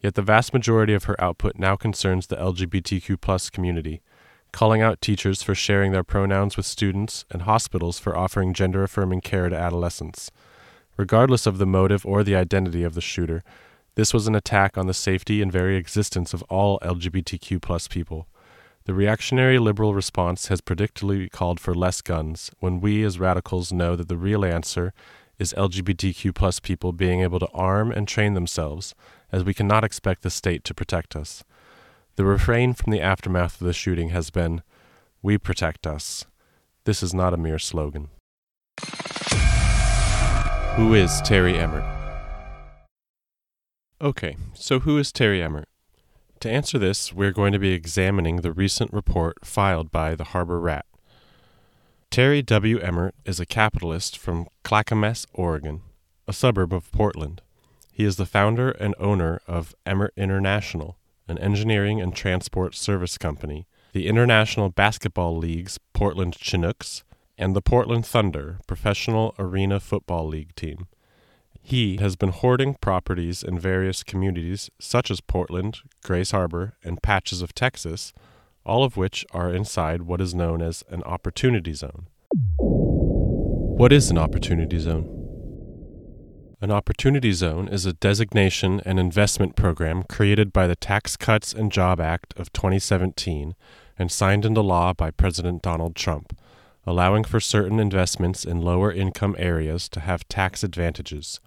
Yet the vast majority of her output now concerns the LGBTQ community calling out teachers for sharing their pronouns with students, and hospitals for offering gender affirming care to adolescents. Regardless of the motive or the identity of the shooter, this was an attack on the safety and very existence of all LGBTQ people. The reactionary liberal response has predictably called for less guns, when we as radicals know that the real answer is LGBTQ people being able to arm and train themselves, as we cannot expect the state to protect us. The refrain from the aftermath of the shooting has been, We protect us. This is not a mere slogan. Who is Terry Emmert? Okay, so who is Terry Emmert? To answer this, we're going to be examining the recent report filed by the Harbor Rat. Terry W. Emmert is a capitalist from Clackamas, Oregon, a suburb of Portland. He is the founder and owner of Emmert International, an engineering and transport service company, the International Basketball League's Portland Chinooks, and the Portland Thunder professional arena football league team. He has been hoarding properties in various communities such as Portland, Grays Harbor, and patches of Texas, all of which are inside what is known as an opportunity zone. What is an opportunity zone? An Opportunity Zone is a designation and investment program created by the Tax Cuts and Job Act of 2017 and signed into law by President Donald Trump, allowing for certain investments in lower income areas to have tax advantages.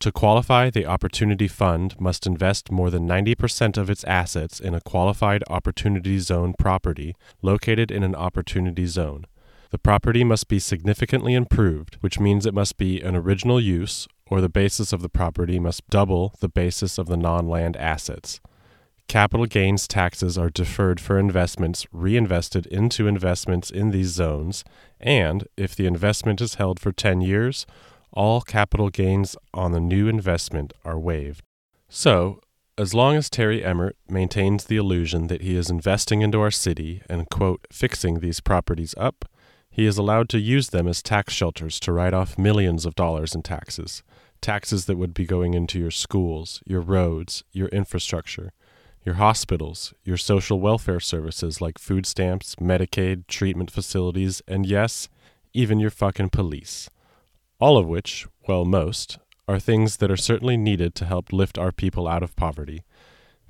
To qualify, the Opportunity Fund must invest more than 90% of its assets in a qualified Opportunity Zone property located in an Opportunity Zone. The property must be significantly improved, which means it must be an original use or the basis of the property must double the basis of the non land assets. Capital gains taxes are deferred for investments reinvested into investments in these zones, and if the investment is held for 10 years, all capital gains on the new investment are waived. So, As long as Terry Emmert maintains the illusion that he is investing into our city and, quote, fixing these properties up, he is allowed to use them as tax shelters to write off millions of dollars in taxes. Taxes that would be going into your schools, your roads, your infrastructure, your hospitals, your social welfare services like food stamps, Medicaid, treatment facilities, and yes, even your fucking police. All of which, well, most, are things that are certainly needed to help lift our people out of poverty.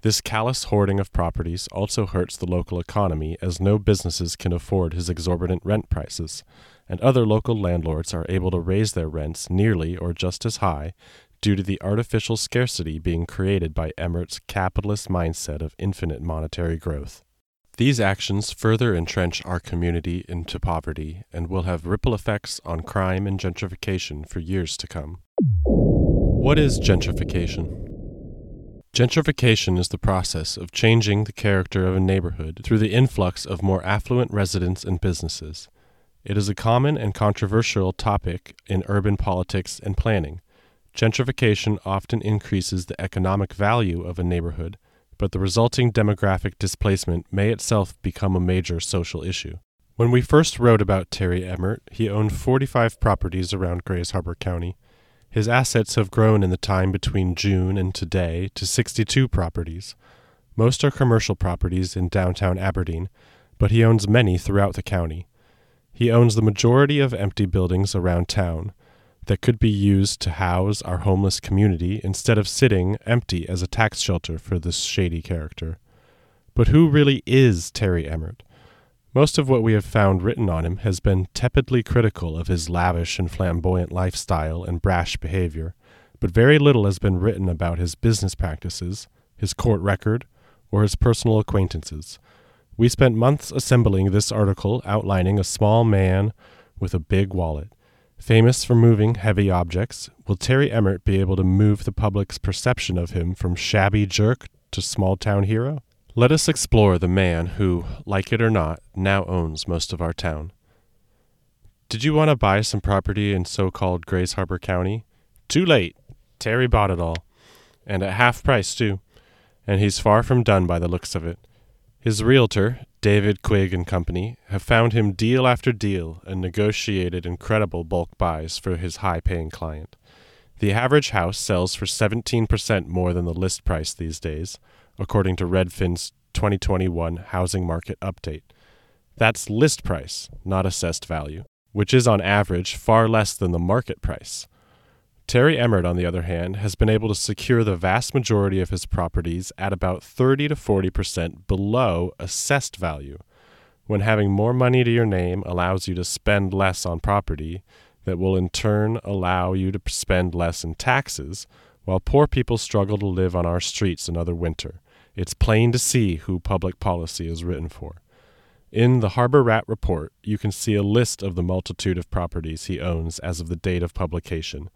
This callous hoarding of properties also hurts the local economy as no businesses can afford his exorbitant rent prices, and other local landlords are able to raise their rents nearly or just as high due to the artificial scarcity being created by Emmert's capitalist mindset of infinite monetary growth. These actions further entrench our community into poverty and will have ripple effects on crime and gentrification for years to come. What is gentrification? Gentrification is the process of changing the character of a neighborhood through the influx of more affluent residents and businesses. It is a common and controversial topic in urban politics and planning. Gentrification often increases the economic value of a neighborhood, but the resulting demographic displacement may itself become a major social issue. When we first wrote about Terry Emmert, he owned 45 properties around Grays Harbor County. His assets have grown in the time between June and today to 62 properties. Most are commercial properties in downtown Aberdeen, but he owns many throughout the county. He owns the majority of empty buildings around town that could be used to house our homeless community instead of sitting empty as a tax shelter for this shady character. But who really is Terry Emmert? Most of what we have found written on him has been tepidly critical of his lavish and flamboyant lifestyle and brash behavior, but very little has been written about his business practices, his court record, or his personal acquaintances. We spent months assembling this article outlining a small man with a big wallet. Famous for moving heavy objects, will Terry Emmert be able to move the public's perception of him from shabby jerk to small town hero? Let us explore the man who, like it or not, now owns most of our town. Did you want to buy some property in so called Grays Harbor County? Too late. Terry bought it all. And at half price, too. And he's far from done by the looks of it. His realtor, David Quigg and Company, have found him deal after deal and negotiated incredible bulk buys for his high paying client. The average house sells for 17% more than the list price these days, according to Redfin's 2021 housing market update. That's list price, not assessed value, which is on average far less than the market price. Terry Emmert, on the other hand, has been able to secure the vast majority of his properties at about 30 to 40% below assessed value. When having more money to your name allows you to spend less on property, that will in turn allow you to spend less in taxes, while poor people struggle to live on our streets another winter. It's plain to see who public policy is written for. In the Harbor Rat Report, you can see a list of the multitude of properties he owns as of the date of publication.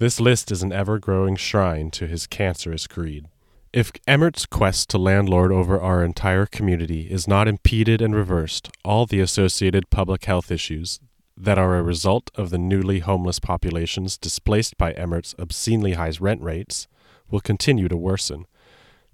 This list is an ever growing shrine to his cancerous greed. If Emmert's quest to landlord over our entire community is not impeded and reversed, all the associated public health issues that are a result of the newly homeless populations displaced by Emmert's obscenely high rent rates will continue to worsen.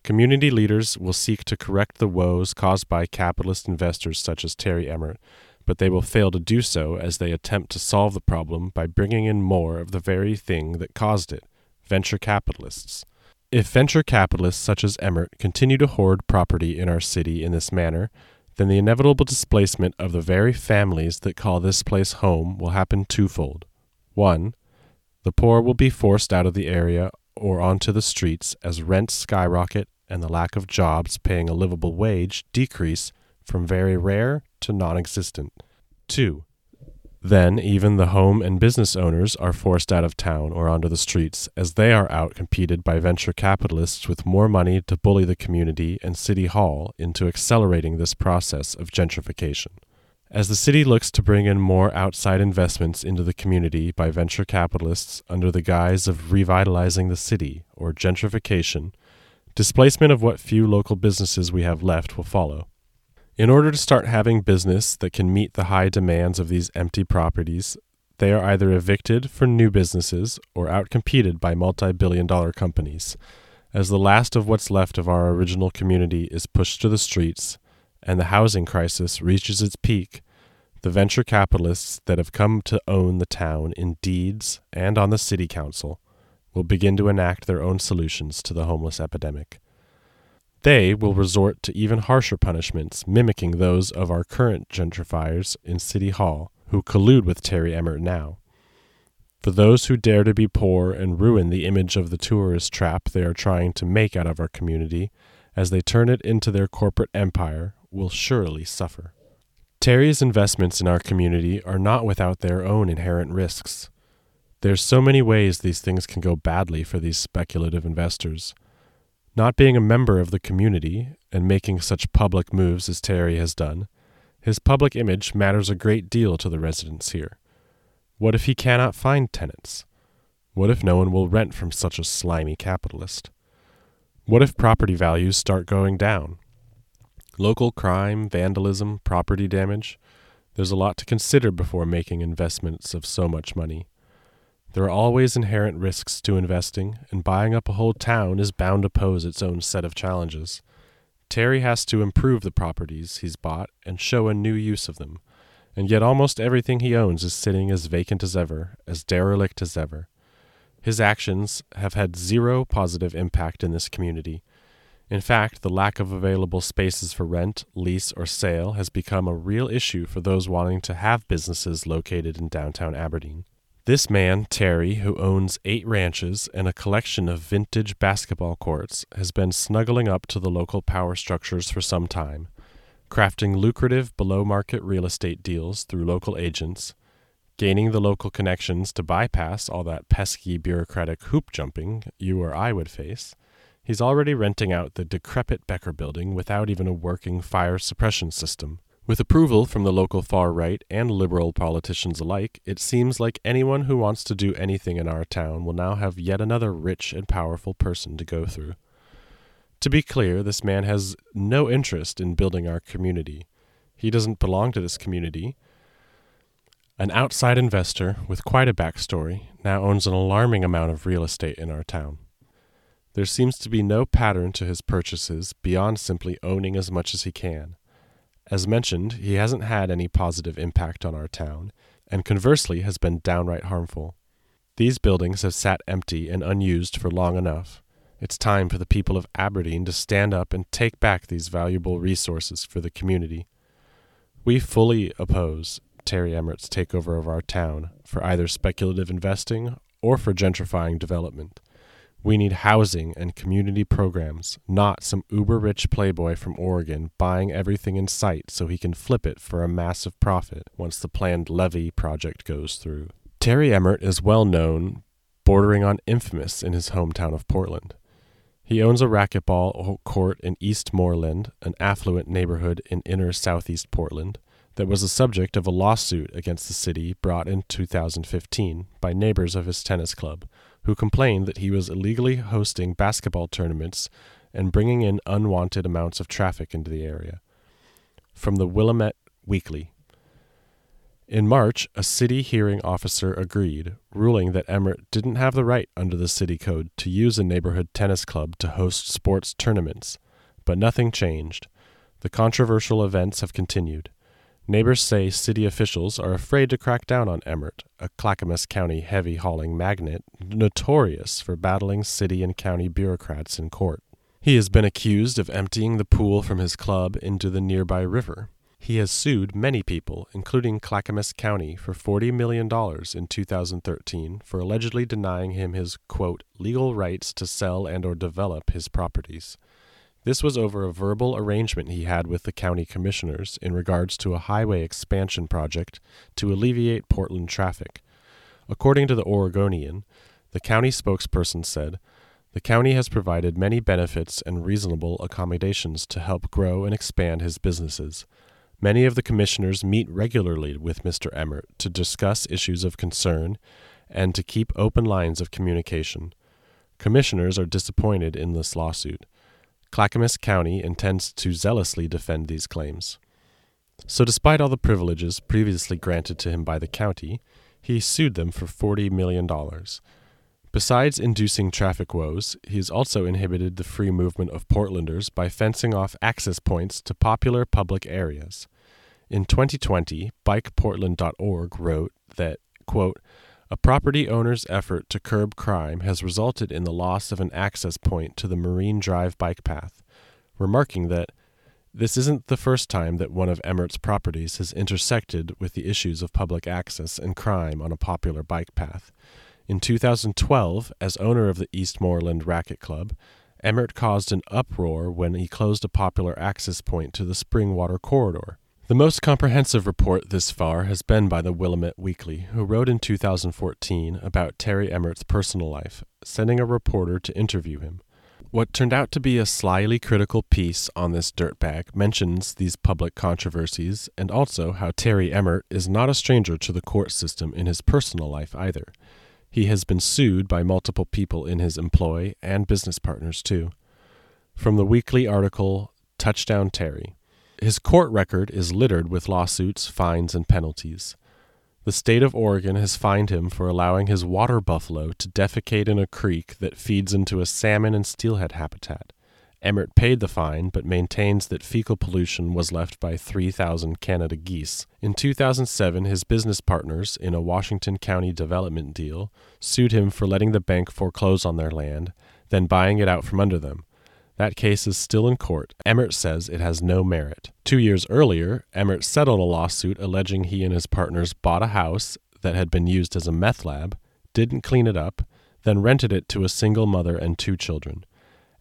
Community leaders will seek to correct the woes caused by capitalist investors such as Terry Emmert, but they will fail to do so as they attempt to solve the problem by bringing in more of the very thing that caused it venture capitalists. If venture capitalists such as Emmert continue to hoard property in our city in this manner, then the inevitable displacement of the very families that call this place home will happen twofold. One, the poor will be forced out of the area or onto the streets as rents skyrocket and the lack of jobs paying a livable wage decrease from very rare to non existent. 2. Then, even the home and business owners are forced out of town or onto the streets, as they are outcompeted by venture capitalists with more money to bully the community and City Hall into accelerating this process of gentrification. As the city looks to bring in more outside investments into the community by venture capitalists under the guise of revitalizing the city or gentrification, displacement of what few local businesses we have left will follow. In order to start having business that can meet the high demands of these empty properties, they are either evicted for new businesses or outcompeted by multi billion dollar companies. As the last of what's left of our original community is pushed to the streets and the housing crisis reaches its peak, the venture capitalists that have come to own the town in deeds and on the city council will begin to enact their own solutions to the homeless epidemic. They will resort to even harsher punishments, mimicking those of our current gentrifiers in City Hall, who collude with Terry Emmert now. For those who dare to be poor and ruin the image of the tourist trap they are trying to make out of our community, as they turn it into their corporate empire, will surely suffer. Terry's investments in our community are not without their own inherent risks. There's so many ways these things can go badly for these speculative investors. Not being a member of the community and making such public moves as Terry has done, his public image matters a great deal to the residents here. What if he cannot find tenants? What if no one will rent from such a slimy capitalist? What if property values start going down? Local crime, vandalism, property damage. There's a lot to consider before making investments of so much money. There are always inherent risks to investing, and buying up a whole town is bound to pose its own set of challenges. Terry has to improve the properties he's bought and show a new use of them, and yet almost everything he owns is sitting as vacant as ever, as derelict as ever. His actions have had zero positive impact in this community. In fact, the lack of available spaces for rent, lease, or sale has become a real issue for those wanting to have businesses located in downtown Aberdeen. This man, Terry, who owns eight ranches and a collection of vintage basketball courts, has been snuggling up to the local power structures for some time, crafting lucrative below market real estate deals through local agents, gaining the local connections to bypass all that pesky bureaucratic hoop jumping you or I would face. He's already renting out the decrepit Becker building without even a working fire suppression system. With approval from the local far right and liberal politicians alike, it seems like anyone who wants to do anything in our town will now have yet another rich and powerful person to go through. To be clear, this man has no interest in building our community. He doesn't belong to this community. An outside investor with quite a backstory now owns an alarming amount of real estate in our town. There seems to be no pattern to his purchases beyond simply owning as much as he can. As mentioned, he hasn't had any positive impact on our town, and conversely has been downright harmful. These buildings have sat empty and unused for long enough. It's time for the people of Aberdeen to stand up and take back these valuable resources for the community. We fully oppose Terry Emmert's takeover of our town for either speculative investing or for gentrifying development. We need housing and community programs, not some uber rich playboy from Oregon buying everything in sight so he can flip it for a massive profit once the planned levee project goes through. Terry Emmert is well known, bordering on infamous in his hometown of Portland. He owns a racquetball court in East Moreland, an affluent neighborhood in inner southeast Portland, that was the subject of a lawsuit against the city brought in 2015 by neighbors of his tennis club who complained that he was illegally hosting basketball tournaments and bringing in unwanted amounts of traffic into the area. From the Willamette Weekly. In March, a city hearing officer agreed, ruling that Emmert didn't have the right under the city code to use a neighborhood tennis club to host sports tournaments, but nothing changed. The controversial events have continued. Neighbors say city officials are afraid to crack down on Emmert, a Clackamas County heavy hauling magnate notorious for battling city and county bureaucrats in court. He has been accused of emptying the pool from his club into the nearby river. He has sued many people, including Clackamas County, for $40 million in 2013 for allegedly denying him his, quote, legal rights to sell and or develop his properties. This was over a verbal arrangement he had with the county commissioners in regards to a highway expansion project to alleviate Portland traffic. According to the Oregonian, the county spokesperson said, The county has provided many benefits and reasonable accommodations to help grow and expand his businesses. Many of the commissioners meet regularly with Mr. Emmert to discuss issues of concern and to keep open lines of communication. Commissioners are disappointed in this lawsuit. Clackamas County intends to zealously defend these claims. So, despite all the privileges previously granted to him by the county, he sued them for $40 million. Besides inducing traffic woes, he has also inhibited the free movement of Portlanders by fencing off access points to popular public areas. In 2020, bikeportland.org wrote that, quote, a property owner's effort to curb crime has resulted in the loss of an access point to the Marine Drive bike path, remarking that this isn't the first time that one of Emmert's properties has intersected with the issues of public access and crime on a popular bike path. In 2012, as owner of the Eastmoreland Racket Club, Emmert caused an uproar when he closed a popular access point to the Springwater Corridor. The most comprehensive report this far has been by the Willamette Weekly, who wrote in 2014 about Terry Emmert's personal life, sending a reporter to interview him. What turned out to be a slyly critical piece on this dirtbag mentions these public controversies and also how Terry Emmert is not a stranger to the court system in his personal life either. He has been sued by multiple people in his employ and business partners too. From the weekly article Touchdown Terry. His court record is littered with lawsuits, fines, and penalties. The state of Oregon has fined him for allowing his water buffalo to defecate in a creek that feeds into a salmon and steelhead habitat. Emmert paid the fine, but maintains that fecal pollution was left by 3,000 Canada geese. In 2007, his business partners in a Washington County development deal sued him for letting the bank foreclose on their land, then buying it out from under them. That case is still in court. Emmert says it has no merit. Two years earlier, Emmert settled a lawsuit alleging he and his partners bought a house that had been used as a meth lab, didn't clean it up, then rented it to a single mother and two children.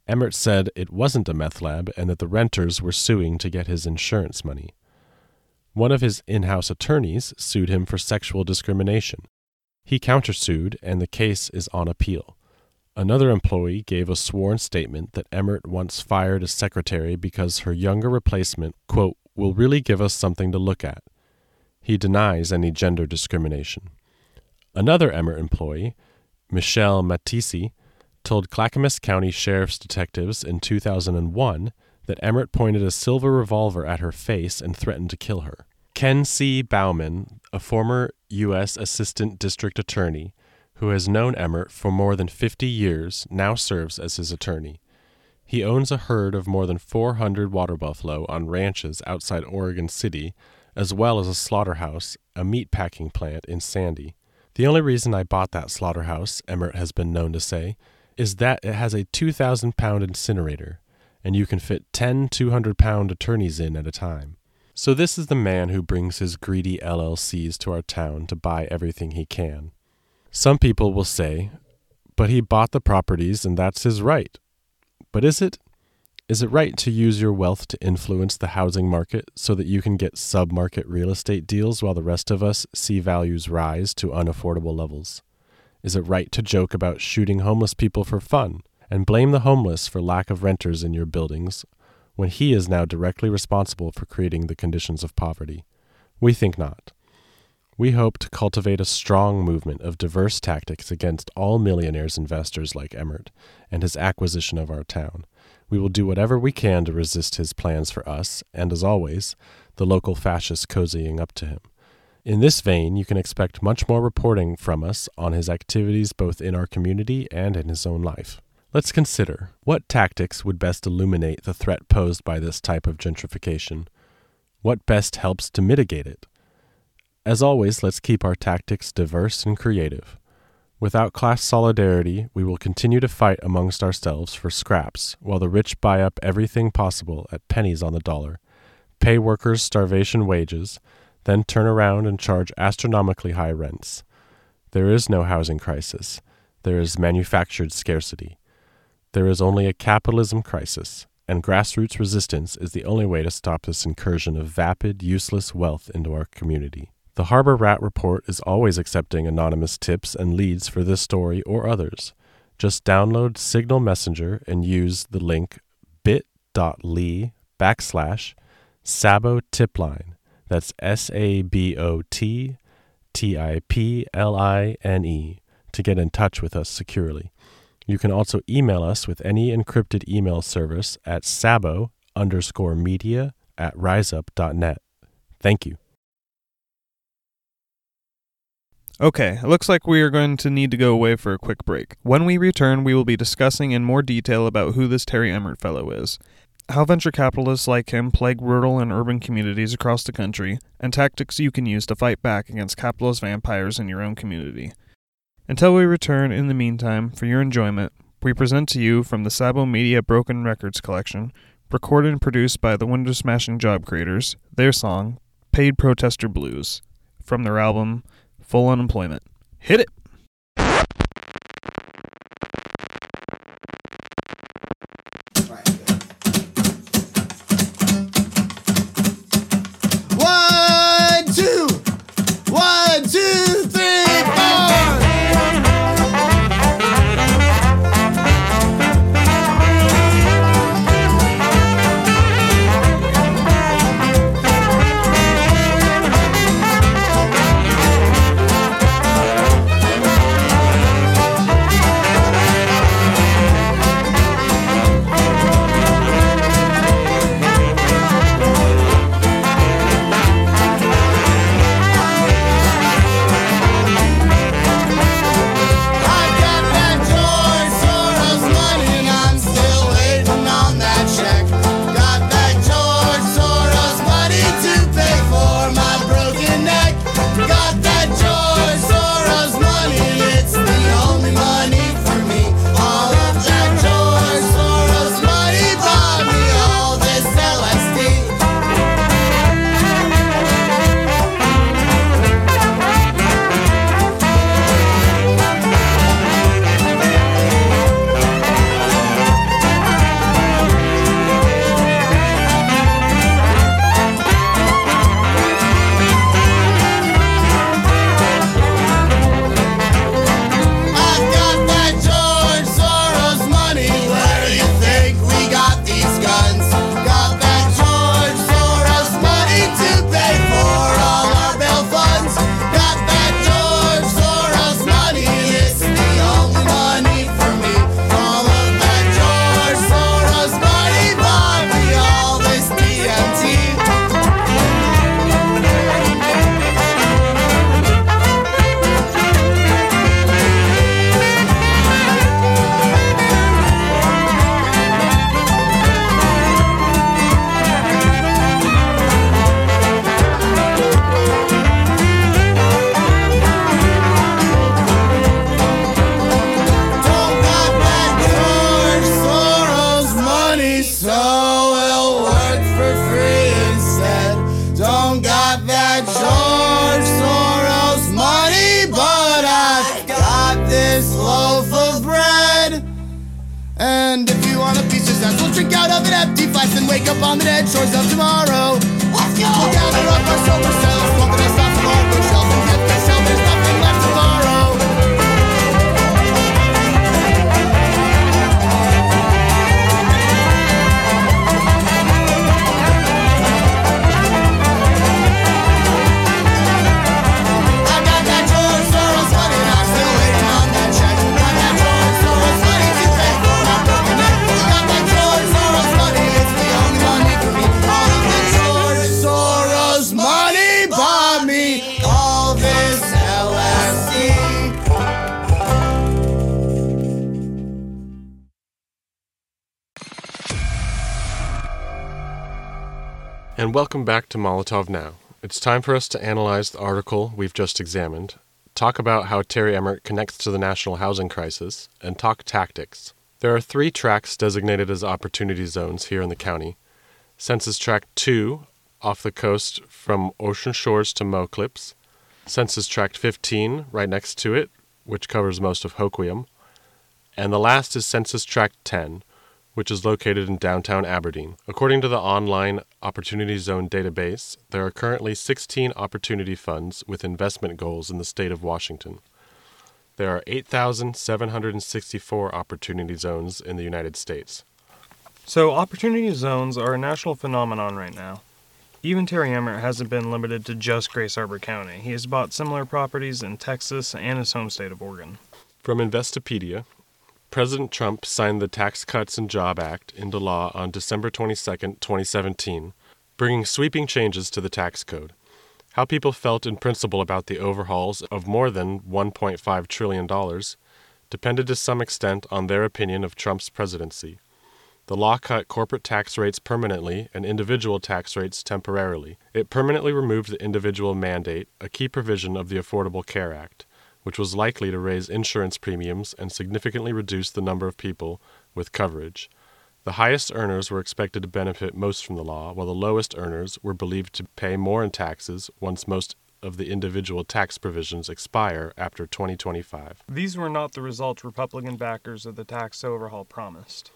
Emmert said it wasn't a meth lab and that the renters were suing to get his insurance money. One of his in house attorneys sued him for sexual discrimination. He countersued, and the case is on appeal. Another employee gave a sworn statement that Emmert once fired a secretary because her younger replacement, quote, will really give us something to look at. He denies any gender discrimination. Another Emmert employee, Michelle Matisi, told Clackamas County Sheriff's detectives in 2001 that Emmert pointed a silver revolver at her face and threatened to kill her. Ken C. Bauman, a former U.S. Assistant District Attorney, who has known Emmert for more than 50 years, now serves as his attorney. He owns a herd of more than 400 water buffalo on ranches outside Oregon City, as well as a slaughterhouse, a meat packing plant in Sandy. The only reason I bought that slaughterhouse, Emmert has been known to say, is that it has a 2,000 pound incinerator, and you can fit 10 200 pound attorneys in at a time. So, this is the man who brings his greedy LLCs to our town to buy everything he can. Some people will say, but he bought the properties and that's his right. But is it? Is it right to use your wealth to influence the housing market so that you can get sub market real estate deals while the rest of us see values rise to unaffordable levels? Is it right to joke about shooting homeless people for fun and blame the homeless for lack of renters in your buildings when he is now directly responsible for creating the conditions of poverty? We think not. We hope to cultivate a strong movement of diverse tactics against all millionaires investors like Emmert and his acquisition of our town. We will do whatever we can to resist his plans for us, and as always, the local fascists cozying up to him. In this vein, you can expect much more reporting from us on his activities both in our community and in his own life. Let's consider what tactics would best illuminate the threat posed by this type of gentrification. What best helps to mitigate it? As always, let's keep our tactics diverse and creative. Without class solidarity, we will continue to fight amongst ourselves for scraps, while the rich buy up everything possible at pennies on the dollar, pay workers starvation wages, then turn around and charge astronomically high rents. There is no housing crisis. There is manufactured scarcity. There is only a capitalism crisis, and grassroots resistance is the only way to stop this incursion of vapid, useless wealth into our community. The Harbor Rat Report is always accepting anonymous tips and leads for this story or others. Just download Signal Messenger and use the link bit.ly backslash Sabo Tipline. That's S A B O T T I P L I N E to get in touch with us securely. You can also email us with any encrypted email service at sabo underscore media at riseup.net. Thank you. Okay, it looks like we are going to need to go away for a quick break. When we return, we will be discussing in more detail about who this Terry Emmert fellow is, how venture capitalists like him plague rural and urban communities across the country, and tactics you can use to fight back against capitalist vampires in your own community. Until we return, in the meantime, for your enjoyment, we present to you from the Sabo Media Broken Records collection, recorded and produced by the Window Smashing Job Creators, their song, Paid Protester Blues, from their album, Full Unemployment. Hit it! And welcome back to Molotov Now. It's time for us to analyze the article we've just examined, talk about how Terry Emmert connects to the national housing crisis, and talk tactics. There are three tracks designated as opportunity zones here in the county Census Tract 2, off the coast from Ocean Shores to Moclips, Census Tract 15, right next to it, which covers most of Hoquiam, and the last is Census Tract 10, which is located in downtown Aberdeen. According to the online Opportunity Zone database, there are currently 16 opportunity funds with investment goals in the state of Washington. There are 8,764 opportunity zones in the United States. So, opportunity zones are a national phenomenon right now. Even Terry Emmert hasn't been limited to just Grays Harbor County. He has bought similar properties in Texas and his home state of Oregon. From Investopedia, President Trump signed the Tax Cuts and Job Act into law on December 22, 2017, bringing sweeping changes to the tax code. How people felt in principle about the overhauls of more than $1.5 trillion depended to some extent on their opinion of Trump's presidency. The law cut corporate tax rates permanently and individual tax rates temporarily. It permanently removed the individual mandate, a key provision of the Affordable Care Act, which was likely to raise insurance premiums and significantly reduce the number of people with coverage. The highest earners were expected to benefit most from the law, while the lowest earners were believed to pay more in taxes once most of the individual tax provisions expire after 2025. These were not the results Republican backers of the tax overhaul promised.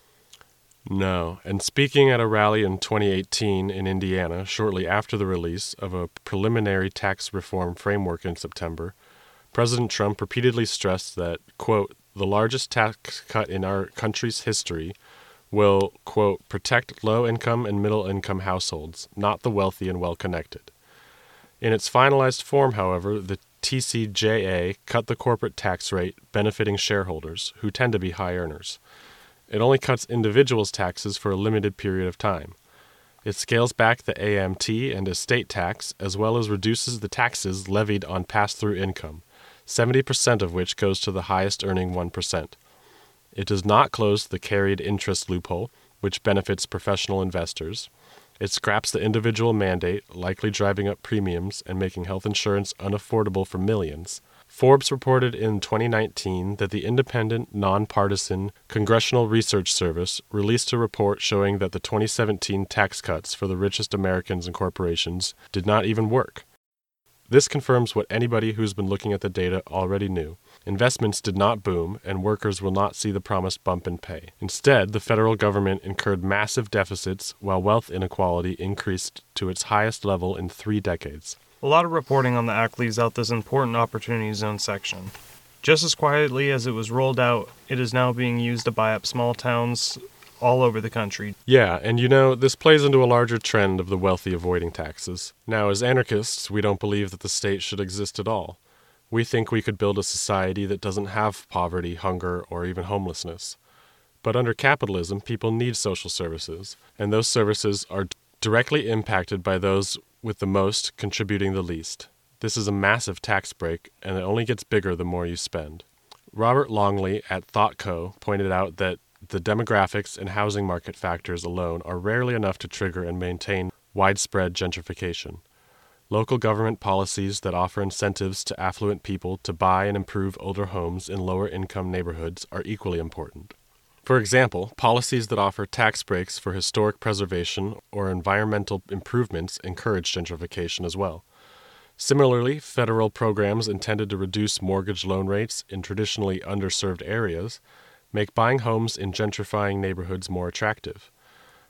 No. And speaking at a rally in 2018 in Indiana, shortly after the release of a preliminary tax reform framework in September, President Trump repeatedly stressed that, quote, the largest tax cut in our country's history will, quote, protect low income and middle income households, not the wealthy and well connected. In its finalized form, however, the TCJA cut the corporate tax rate, benefiting shareholders, who tend to be high earners. It only cuts individuals' taxes for a limited period of time. It scales back the AMT and estate tax, as well as reduces the taxes levied on pass through income, 70% of which goes to the highest earning 1%. It does not close the carried interest loophole, which benefits professional investors. It scraps the individual mandate, likely driving up premiums and making health insurance unaffordable for millions. Forbes reported in 2019 that the independent, nonpartisan Congressional Research Service released a report showing that the 2017 tax cuts for the richest Americans and corporations did not even work. This confirms what anybody who's been looking at the data already knew. Investments did not boom, and workers will not see the promised bump in pay. Instead, the federal government incurred massive deficits while wealth inequality increased to its highest level in three decades. A lot of reporting on the act leaves out this important opportunity zone section. Just as quietly as it was rolled out, it is now being used to buy up small towns all over the country. Yeah, and you know, this plays into a larger trend of the wealthy avoiding taxes. Now, as anarchists, we don't believe that the state should exist at all. We think we could build a society that doesn't have poverty, hunger, or even homelessness. But under capitalism, people need social services, and those services are directly impacted by those with the most contributing the least. This is a massive tax break, and it only gets bigger the more you spend. Robert Longley at ThoughtCo pointed out that the demographics and housing market factors alone are rarely enough to trigger and maintain widespread gentrification. Local government policies that offer incentives to affluent people to buy and improve older homes in lower income neighborhoods are equally important. For example, policies that offer tax breaks for historic preservation or environmental improvements encourage gentrification as well. Similarly, federal programs intended to reduce mortgage loan rates in traditionally underserved areas make buying homes in gentrifying neighborhoods more attractive.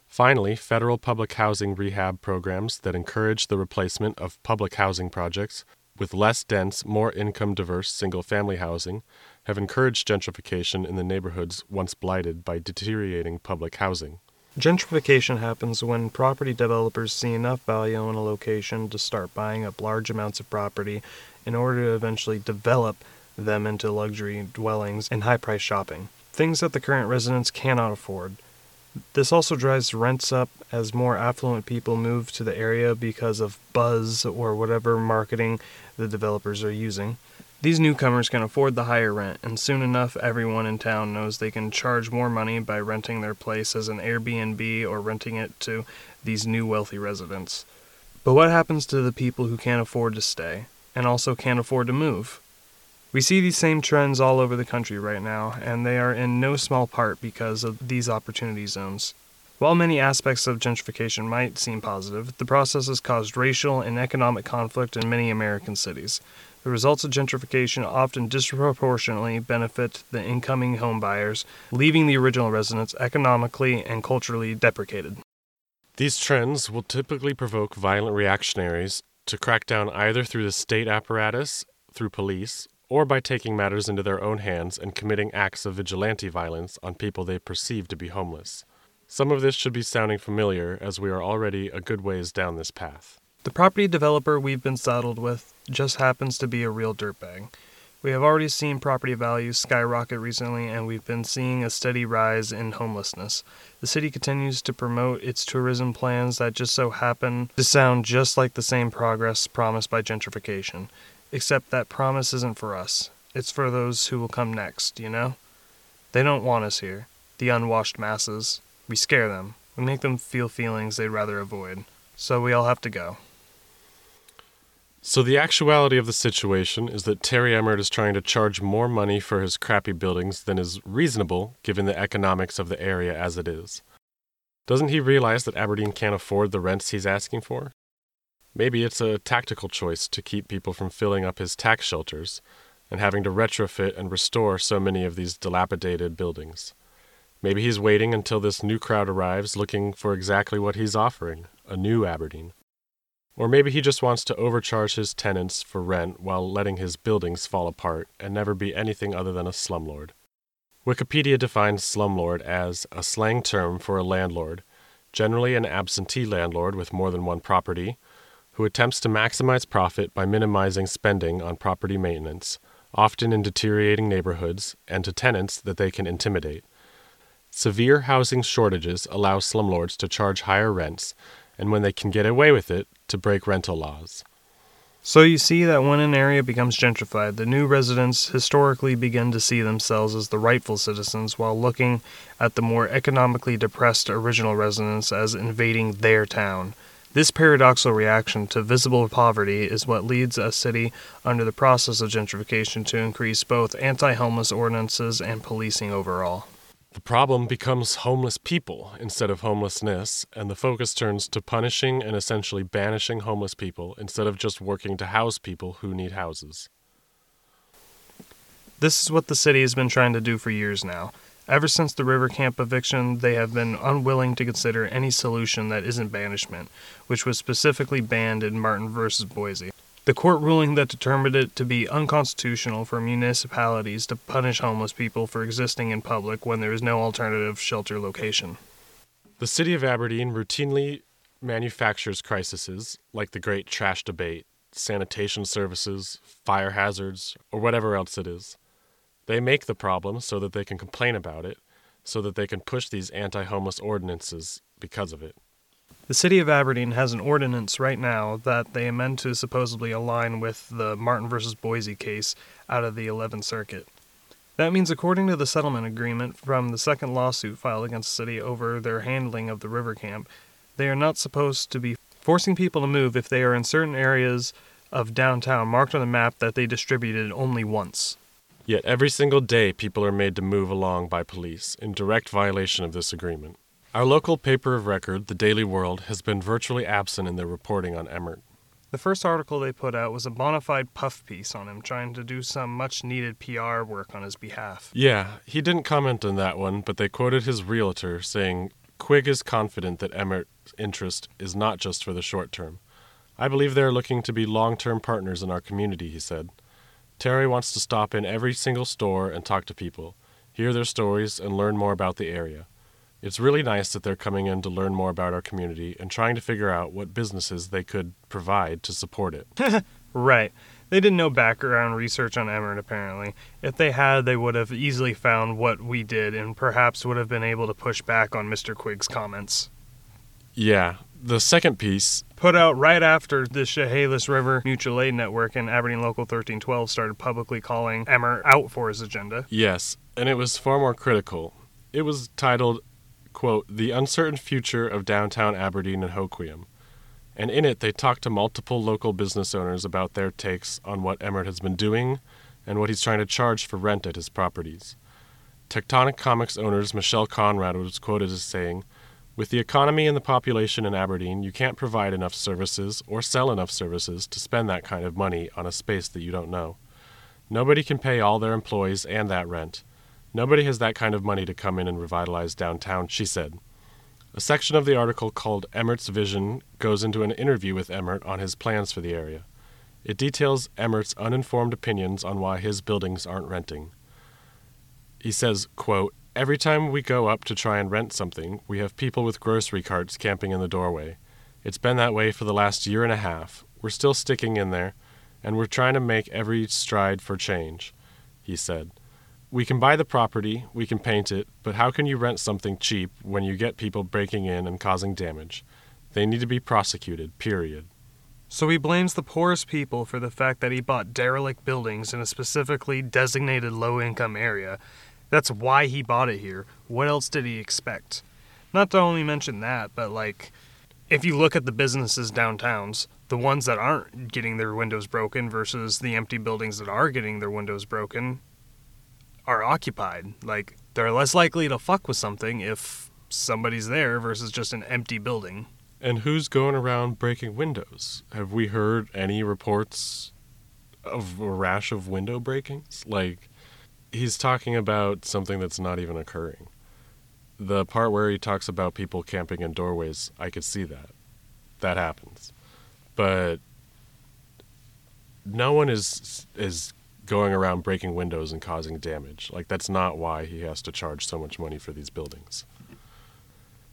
Finally, federal public housing rehab programs that encourage the replacement of public housing projects with less dense, more income diverse single family housing have encouraged gentrification in the neighborhoods once blighted by deteriorating public housing. Gentrification happens when property developers see enough value in a location to start buying up large amounts of property in order to eventually develop them into luxury dwellings and high price shopping, things that the current residents cannot afford. This also drives rents up as more affluent people move to the area because of buzz or whatever marketing the developers are using. These newcomers can afford the higher rent, and soon enough, everyone in town knows they can charge more money by renting their place as an Airbnb or renting it to these new wealthy residents. But what happens to the people who can't afford to stay and also can't afford to move? We see these same trends all over the country right now, and they are in no small part because of these opportunity zones. While many aspects of gentrification might seem positive, the process has caused racial and economic conflict in many American cities. The results of gentrification often disproportionately benefit the incoming homebuyers, leaving the original residents economically and culturally deprecated. These trends will typically provoke violent reactionaries to crack down either through the state apparatus, through police, or by taking matters into their own hands and committing acts of vigilante violence on people they perceive to be homeless. Some of this should be sounding familiar, as we are already a good ways down this path. The property developer we've been saddled with just happens to be a real dirtbag. We have already seen property values skyrocket recently, and we've been seeing a steady rise in homelessness. The city continues to promote its tourism plans that just so happen to sound just like the same progress promised by gentrification. Except that promise isn't for us, it's for those who will come next, you know? They don't want us here, the unwashed masses. We scare them, we make them feel feelings they'd rather avoid. So we all have to go. So, the actuality of the situation is that Terry Emmert is trying to charge more money for his crappy buildings than is reasonable given the economics of the area as it is. Doesn't he realize that Aberdeen can't afford the rents he's asking for? Maybe it's a tactical choice to keep people from filling up his tax shelters and having to retrofit and restore so many of these dilapidated buildings. Maybe he's waiting until this new crowd arrives looking for exactly what he's offering a new Aberdeen. Or maybe he just wants to overcharge his tenants for rent while letting his buildings fall apart and never be anything other than a slumlord. Wikipedia defines slumlord as a slang term for a landlord, generally an absentee landlord with more than one property, who attempts to maximize profit by minimizing spending on property maintenance, often in deteriorating neighborhoods, and to tenants that they can intimidate. Severe housing shortages allow slumlords to charge higher rents, and when they can get away with it, to break rental laws. So you see that when an area becomes gentrified, the new residents historically begin to see themselves as the rightful citizens while looking at the more economically depressed original residents as invading their town. This paradoxical reaction to visible poverty is what leads a city under the process of gentrification to increase both anti homeless ordinances and policing overall. The problem becomes homeless people instead of homelessness, and the focus turns to punishing and essentially banishing homeless people instead of just working to house people who need houses. This is what the city has been trying to do for years now. Ever since the river camp eviction, they have been unwilling to consider any solution that isn't banishment, which was specifically banned in Martin versus Boise. The court ruling that determined it to be unconstitutional for municipalities to punish homeless people for existing in public when there is no alternative shelter location. The city of Aberdeen routinely manufactures crises like the Great Trash Debate, sanitation services, fire hazards, or whatever else it is. They make the problem so that they can complain about it, so that they can push these anti homeless ordinances because of it. The city of Aberdeen has an ordinance right now that they amend to supposedly align with the Martin versus Boise case out of the 11th Circuit. That means, according to the settlement agreement from the second lawsuit filed against the city over their handling of the river camp, they are not supposed to be forcing people to move if they are in certain areas of downtown marked on the map that they distributed only once. Yet every single day, people are made to move along by police in direct violation of this agreement. Our local paper of record, the Daily World, has been virtually absent in their reporting on Emmert. The first article they put out was a bona fide puff piece on him, trying to do some much needed PR work on his behalf. Yeah, he didn't comment on that one, but they quoted his realtor saying, Quigg is confident that Emmert's interest is not just for the short term. I believe they are looking to be long term partners in our community, he said. Terry wants to stop in every single store and talk to people, hear their stories, and learn more about the area. It's really nice that they're coming in to learn more about our community and trying to figure out what businesses they could provide to support it. right. They did no background research on Emmert, apparently. If they had, they would have easily found what we did and perhaps would have been able to push back on Mr. Quigg's comments. Yeah. The second piece, Put out right after the Chehalis River Mutual Aid Network and Aberdeen Local 1312 started publicly calling Emmert out for his agenda. yes, and it was far more critical. It was titled, quote, The Uncertain Future of Downtown Aberdeen and Hoquiam. And in it, they talked to multiple local business owners about their takes on what Emmert has been doing and what he's trying to charge for rent at his properties. Tectonic Comics owners Michelle Conrad was quoted as saying, With the economy and the population in Aberdeen, you can't provide enough services or sell enough services to spend that kind of money on a space that you don't know. Nobody can pay all their employees and that rent. Nobody has that kind of money to come in and revitalize downtown, she said. A section of the article called Emmert's Vision goes into an interview with Emmert on his plans for the area. It details Emmert's uninformed opinions on why his buildings aren't renting. He says, quote, Every time we go up to try and rent something, we have people with grocery carts camping in the doorway. It's been that way for the last year and a half. We're still sticking in there. and we're trying to make every stride for change, he said. We can buy the property, we can paint it, but how can you rent something cheap when you get people breaking in and causing damage? They need to be prosecuted, period. So he blames the poorest people for the fact that he bought derelict buildings in a specifically designated low income area. That's why he bought it here. What else did he expect? Not to only mention that, but like, if you look at the businesses downtowns, the ones that aren't getting their windows broken versus the empty buildings that are getting their windows broken are occupied. Like, they're less likely to fuck with something if somebody's there versus just an empty building. And who's going around breaking windows? Have we heard any reports of a rash of window breakings? Like, he's talking about something that's not even occurring. The part where he talks about people camping in doorways, I could see that. That happens. But no one is is going around breaking windows and causing damage. Like that's not why he has to charge so much money for these buildings.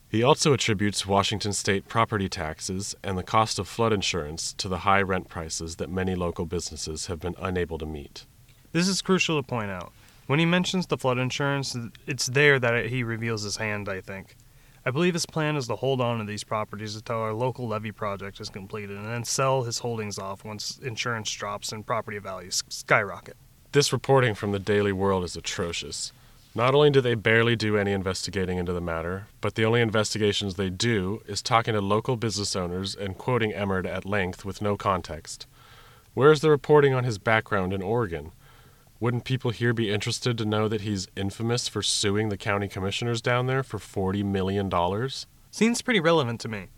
He also attributes Washington state property taxes and the cost of flood insurance to the high rent prices that many local businesses have been unable to meet. This is crucial to point out. When he mentions the flood insurance, it's there that he reveals his hand, I think. I believe his plan is to hold on to these properties until our local levee project is completed and then sell his holdings off once insurance drops and property values skyrocket. This reporting from the Daily World is atrocious. Not only do they barely do any investigating into the matter, but the only investigations they do is talking to local business owners and quoting Emmert at length with no context. Where is the reporting on his background in Oregon? Wouldn't people here be interested to know that he's infamous for suing the county commissioners down there for $40 million? Seems pretty relevant to me.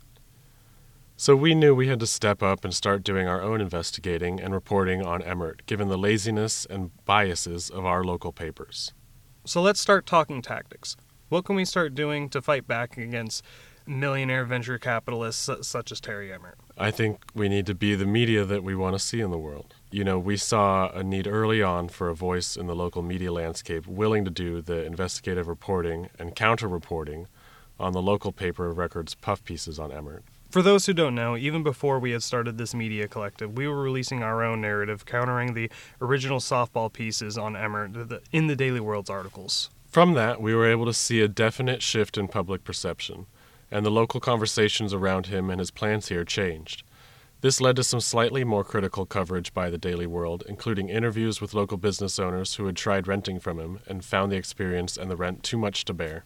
So we knew we had to step up and start doing our own investigating and reporting on Emmert, given the laziness and biases of our local papers. So let's start talking tactics. What can we start doing to fight back against millionaire venture capitalists such as Terry Emmert? I think we need to be the media that we want to see in the world. You know, we saw a need early on for a voice in the local media landscape willing to do the investigative reporting and counter reporting on the local paper of records puff pieces on Emmert. For those who don't know, even before we had started this media collective, we were releasing our own narrative countering the original softball pieces on Emmert in the Daily World's articles. From that, we were able to see a definite shift in public perception, and the local conversations around him and his plans here changed. This led to some slightly more critical coverage by the Daily World, including interviews with local business owners who had tried renting from him and found the experience and the rent too much to bear.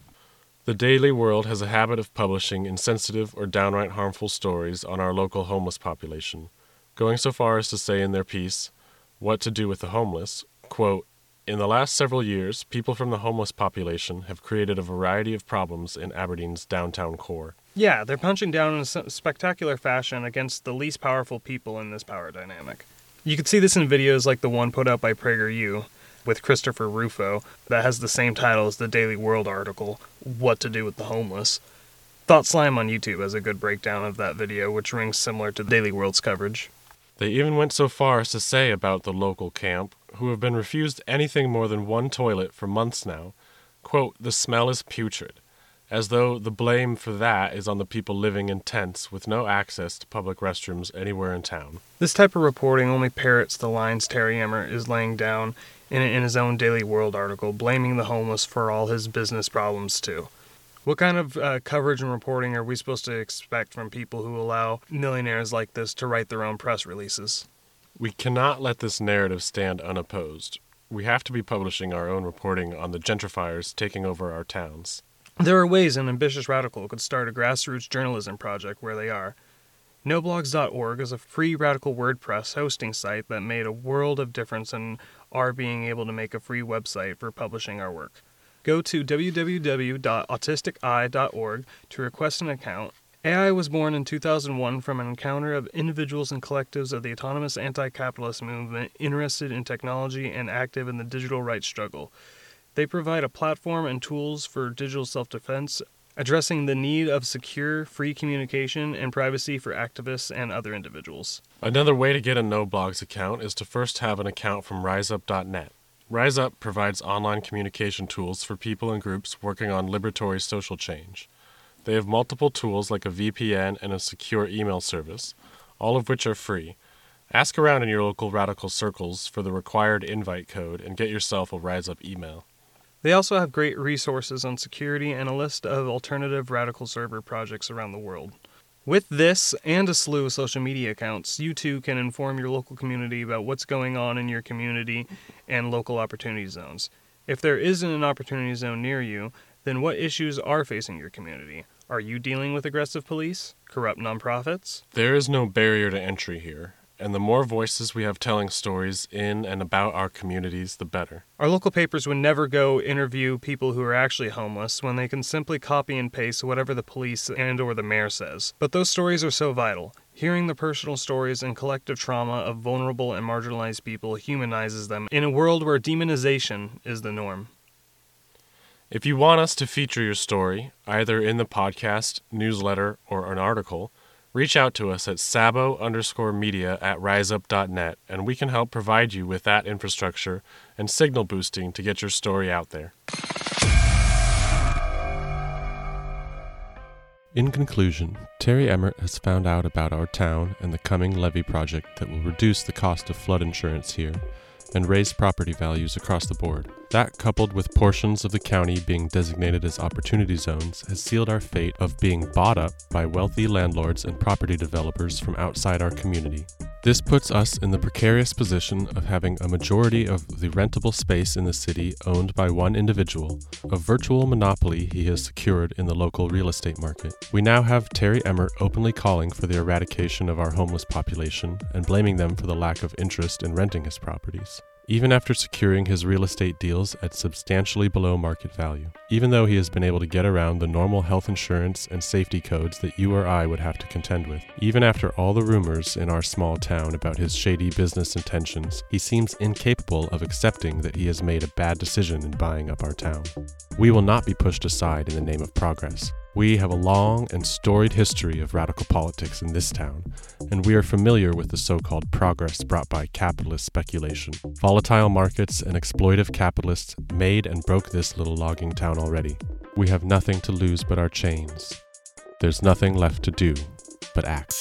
The Daily World has a habit of publishing insensitive or downright harmful stories on our local homeless population, going so far as to say in their piece, What to Do with the Homeless, quote, in the last several years, people from the homeless population have created a variety of problems in Aberdeen's downtown core. Yeah, they're punching down in a spectacular fashion against the least powerful people in this power dynamic. You can see this in videos like the one put out by PragerU, with Christopher Rufo that has the same title as the Daily World article, What to Do with the Homeless. Thought Slime on YouTube has a good breakdown of that video, which rings similar to the Daily World's coverage. They even went so far as to say about the local camp, who have been refused anything more than one toilet for months now, quote, the smell is putrid, as though the blame for that is on the people living in tents with no access to public restrooms anywhere in town. This type of reporting only parrots the lines Terry Emmert is laying down in, in his own Daily World article, blaming the homeless for all his business problems, too. What kind of uh, coverage and reporting are we supposed to expect from people who allow millionaires like this to write their own press releases? We cannot let this narrative stand unopposed. We have to be publishing our own reporting on the gentrifiers taking over our towns. There are ways an ambitious radical could start a grassroots journalism project where they are. NoBlogs.org is a free radical WordPress hosting site that made a world of difference in our being able to make a free website for publishing our work. Go to www.autistici.org to request an account. AI was born in 2001 from an encounter of individuals and collectives of the autonomous anti capitalist movement interested in technology and active in the digital rights struggle. They provide a platform and tools for digital self defense, addressing the need of secure, free communication and privacy for activists and other individuals. Another way to get a NoBlogs account is to first have an account from RiseUp.net. RiseUp provides online communication tools for people and groups working on liberatory social change. They have multiple tools like a VPN and a secure email service, all of which are free, Ask around in your local radical circles for the required invite code and get yourself a RiseUp email. They also have great resources on security and a list of alternative radical server projects around the world. With this and a slew of social media accounts, you too can inform your local community about what's going on in your community and local opportunity zones. If there isn't an opportunity zone near you, then what issues are facing your community? Are you dealing with aggressive police, corrupt nonprofits? There is no barrier to entry here, and the more voices we have telling stories in and about our communities, the better. Our local papers would never go interview people who are actually homeless when they can simply copy and paste whatever the police and or the mayor says. But those stories are so vital. Hearing the personal stories and collective trauma of vulnerable and marginalized people humanizes them in a world where demonization is the norm. If you want us to feature your story, either in the podcast, newsletter, or an article, reach out to us at sabo underscore media at riseup.net and we can help provide you with that infrastructure and signal boosting to get your story out there. In conclusion, Terry Emmert has found out about our town and the coming levee project that will reduce the cost of flood insurance here and raise property values across the board. That, coupled with portions of the county being designated as opportunity zones, has sealed our fate of being bought up by wealthy landlords and property developers from outside our community. This puts us in the precarious position of having a majority of the rentable space in the city owned by one individual, a virtual monopoly he has secured in the local real estate market. We now have Terry Emmert openly calling for the eradication of our homeless population and blaming them for the lack of interest in renting his properties even after securing his real estate deals at substantially below market value, even though he has been able to get around the normal health insurance and safety codes that you or I would have to contend with. Even after all the rumors in our small town about his shady business intentions, he seems incapable of accepting that he has made a bad decision in buying up our town. We will not be pushed aside in the name of progress. We have a long and storied history of radical politics in this town, and we are familiar with the so called progress brought by capitalist speculation. Volatile markets and exploitive capitalists made and broke this little logging town already. We have nothing to lose but our chains. There's nothing left to do but act.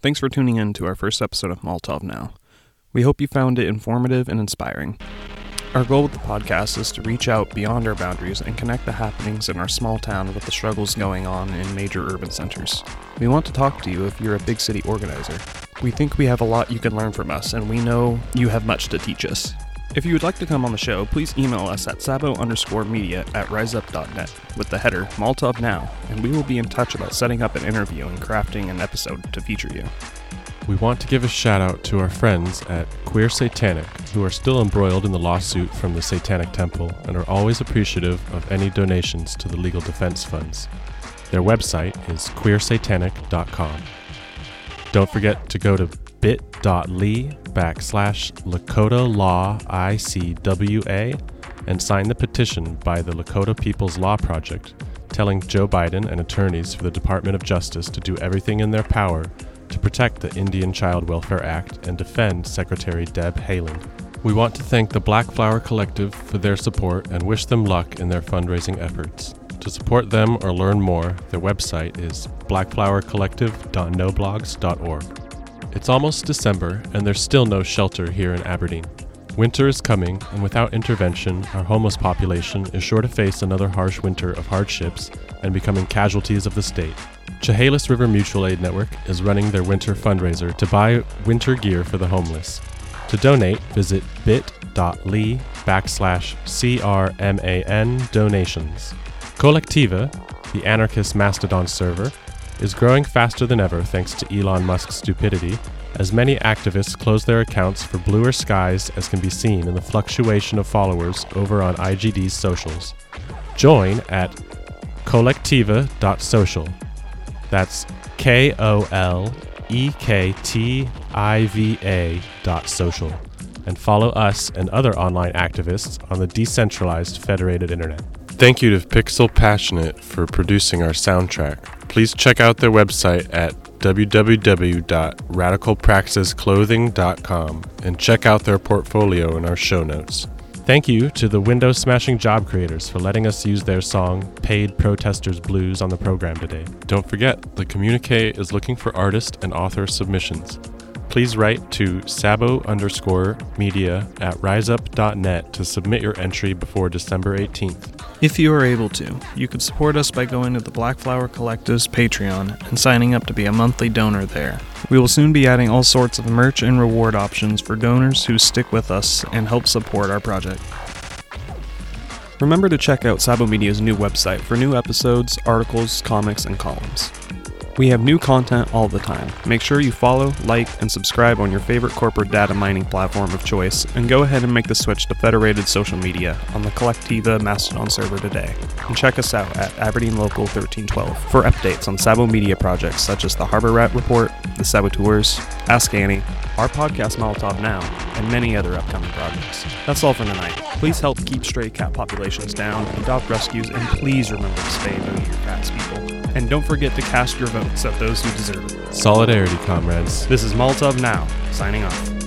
Thanks for tuning in to our first episode of Molotov Now. We hope you found it informative and inspiring. Our goal with the podcast is to reach out beyond our boundaries and connect the happenings in our small town with the struggles going on in major urban centers. We want to talk to you if you're a big city organizer. We think we have a lot you can learn from us, and we know you have much to teach us. If you would like to come on the show, please email us at sabo underscore media at riseup.net with the header Molotov Now, and we will be in touch about setting up an interview and crafting an episode to feature you. We want to give a shout out to our friends at Queer Satanic, who are still embroiled in the lawsuit from the Satanic Temple and are always appreciative of any donations to the legal defense funds. Their website is queersatanic.com. Don't forget to go to bit.ly backslash Lakota Law ICWA and sign the petition by the Lakota People's Law Project, telling Joe Biden and attorneys for the Department of Justice to do everything in their power to protect the Indian Child Welfare Act and defend Secretary Deb Haaland. We want to thank the Black Flower Collective for their support and wish them luck in their fundraising efforts. To support them or learn more, their website is blackflowercollective.noblogs.org. It's almost December, and there's still no shelter here in Aberdeen. Winter is coming, and without intervention, our homeless population is sure to face another harsh winter of hardships and becoming casualties of the state. Chehalis River Mutual Aid Network is running their winter fundraiser to buy winter gear for the homeless. To donate, visit bit.ly backslash CRMAN donations. Kolektiva, the anarchist Mastodon server, is growing faster than ever thanks to Elon Musk's stupidity, as many activists close their accounts for bluer skies as can be seen in the fluctuation of followers over on IGD's socials. Join at kolektiva.social. That's K O L E K T I V A dot social. And follow us and other online activists on the decentralized federated internet. Thank you to Pixel Passionate for producing our soundtrack. Please check out their website at www.radicalpraxisclothing.com and check out their portfolio in our show notes. Thank you to the window smashing job creators for letting us use their song Paid Protesters Blues on the program today. Don't forget, the communique is looking for artist and author submissions. Please write to sabo underscore media at riseup.net to submit your entry before December 18th. If you are able to, you could support us by going to the Black Flower Collective's Patreon and signing up to be a monthly donor there. We will soon be adding all sorts of merch and reward options for donors who stick with us and help support our project. Remember to check out Sabo Media's new website for new episodes, articles, comics, and columns. We have new content all the time. Make sure you follow, like, and subscribe on your favorite corporate data mining platform of choice, and go ahead and make the switch to federated social media on the Kolektiva Mastodon server today. And check us out at Aberdeen Local 1312 for updates on Sabo Media projects such as the Harbor Rat Report, the Saboteurs, Ask Annie, our podcast Molotov Now, and many other upcoming projects. That's all for tonight. Please help keep stray cat populations down, adopt rescues, and please remember to spay and your cats, people. And don't forget to cast your votes at those who deserve it. Solidarity, comrades. This is Molotov Now, signing off.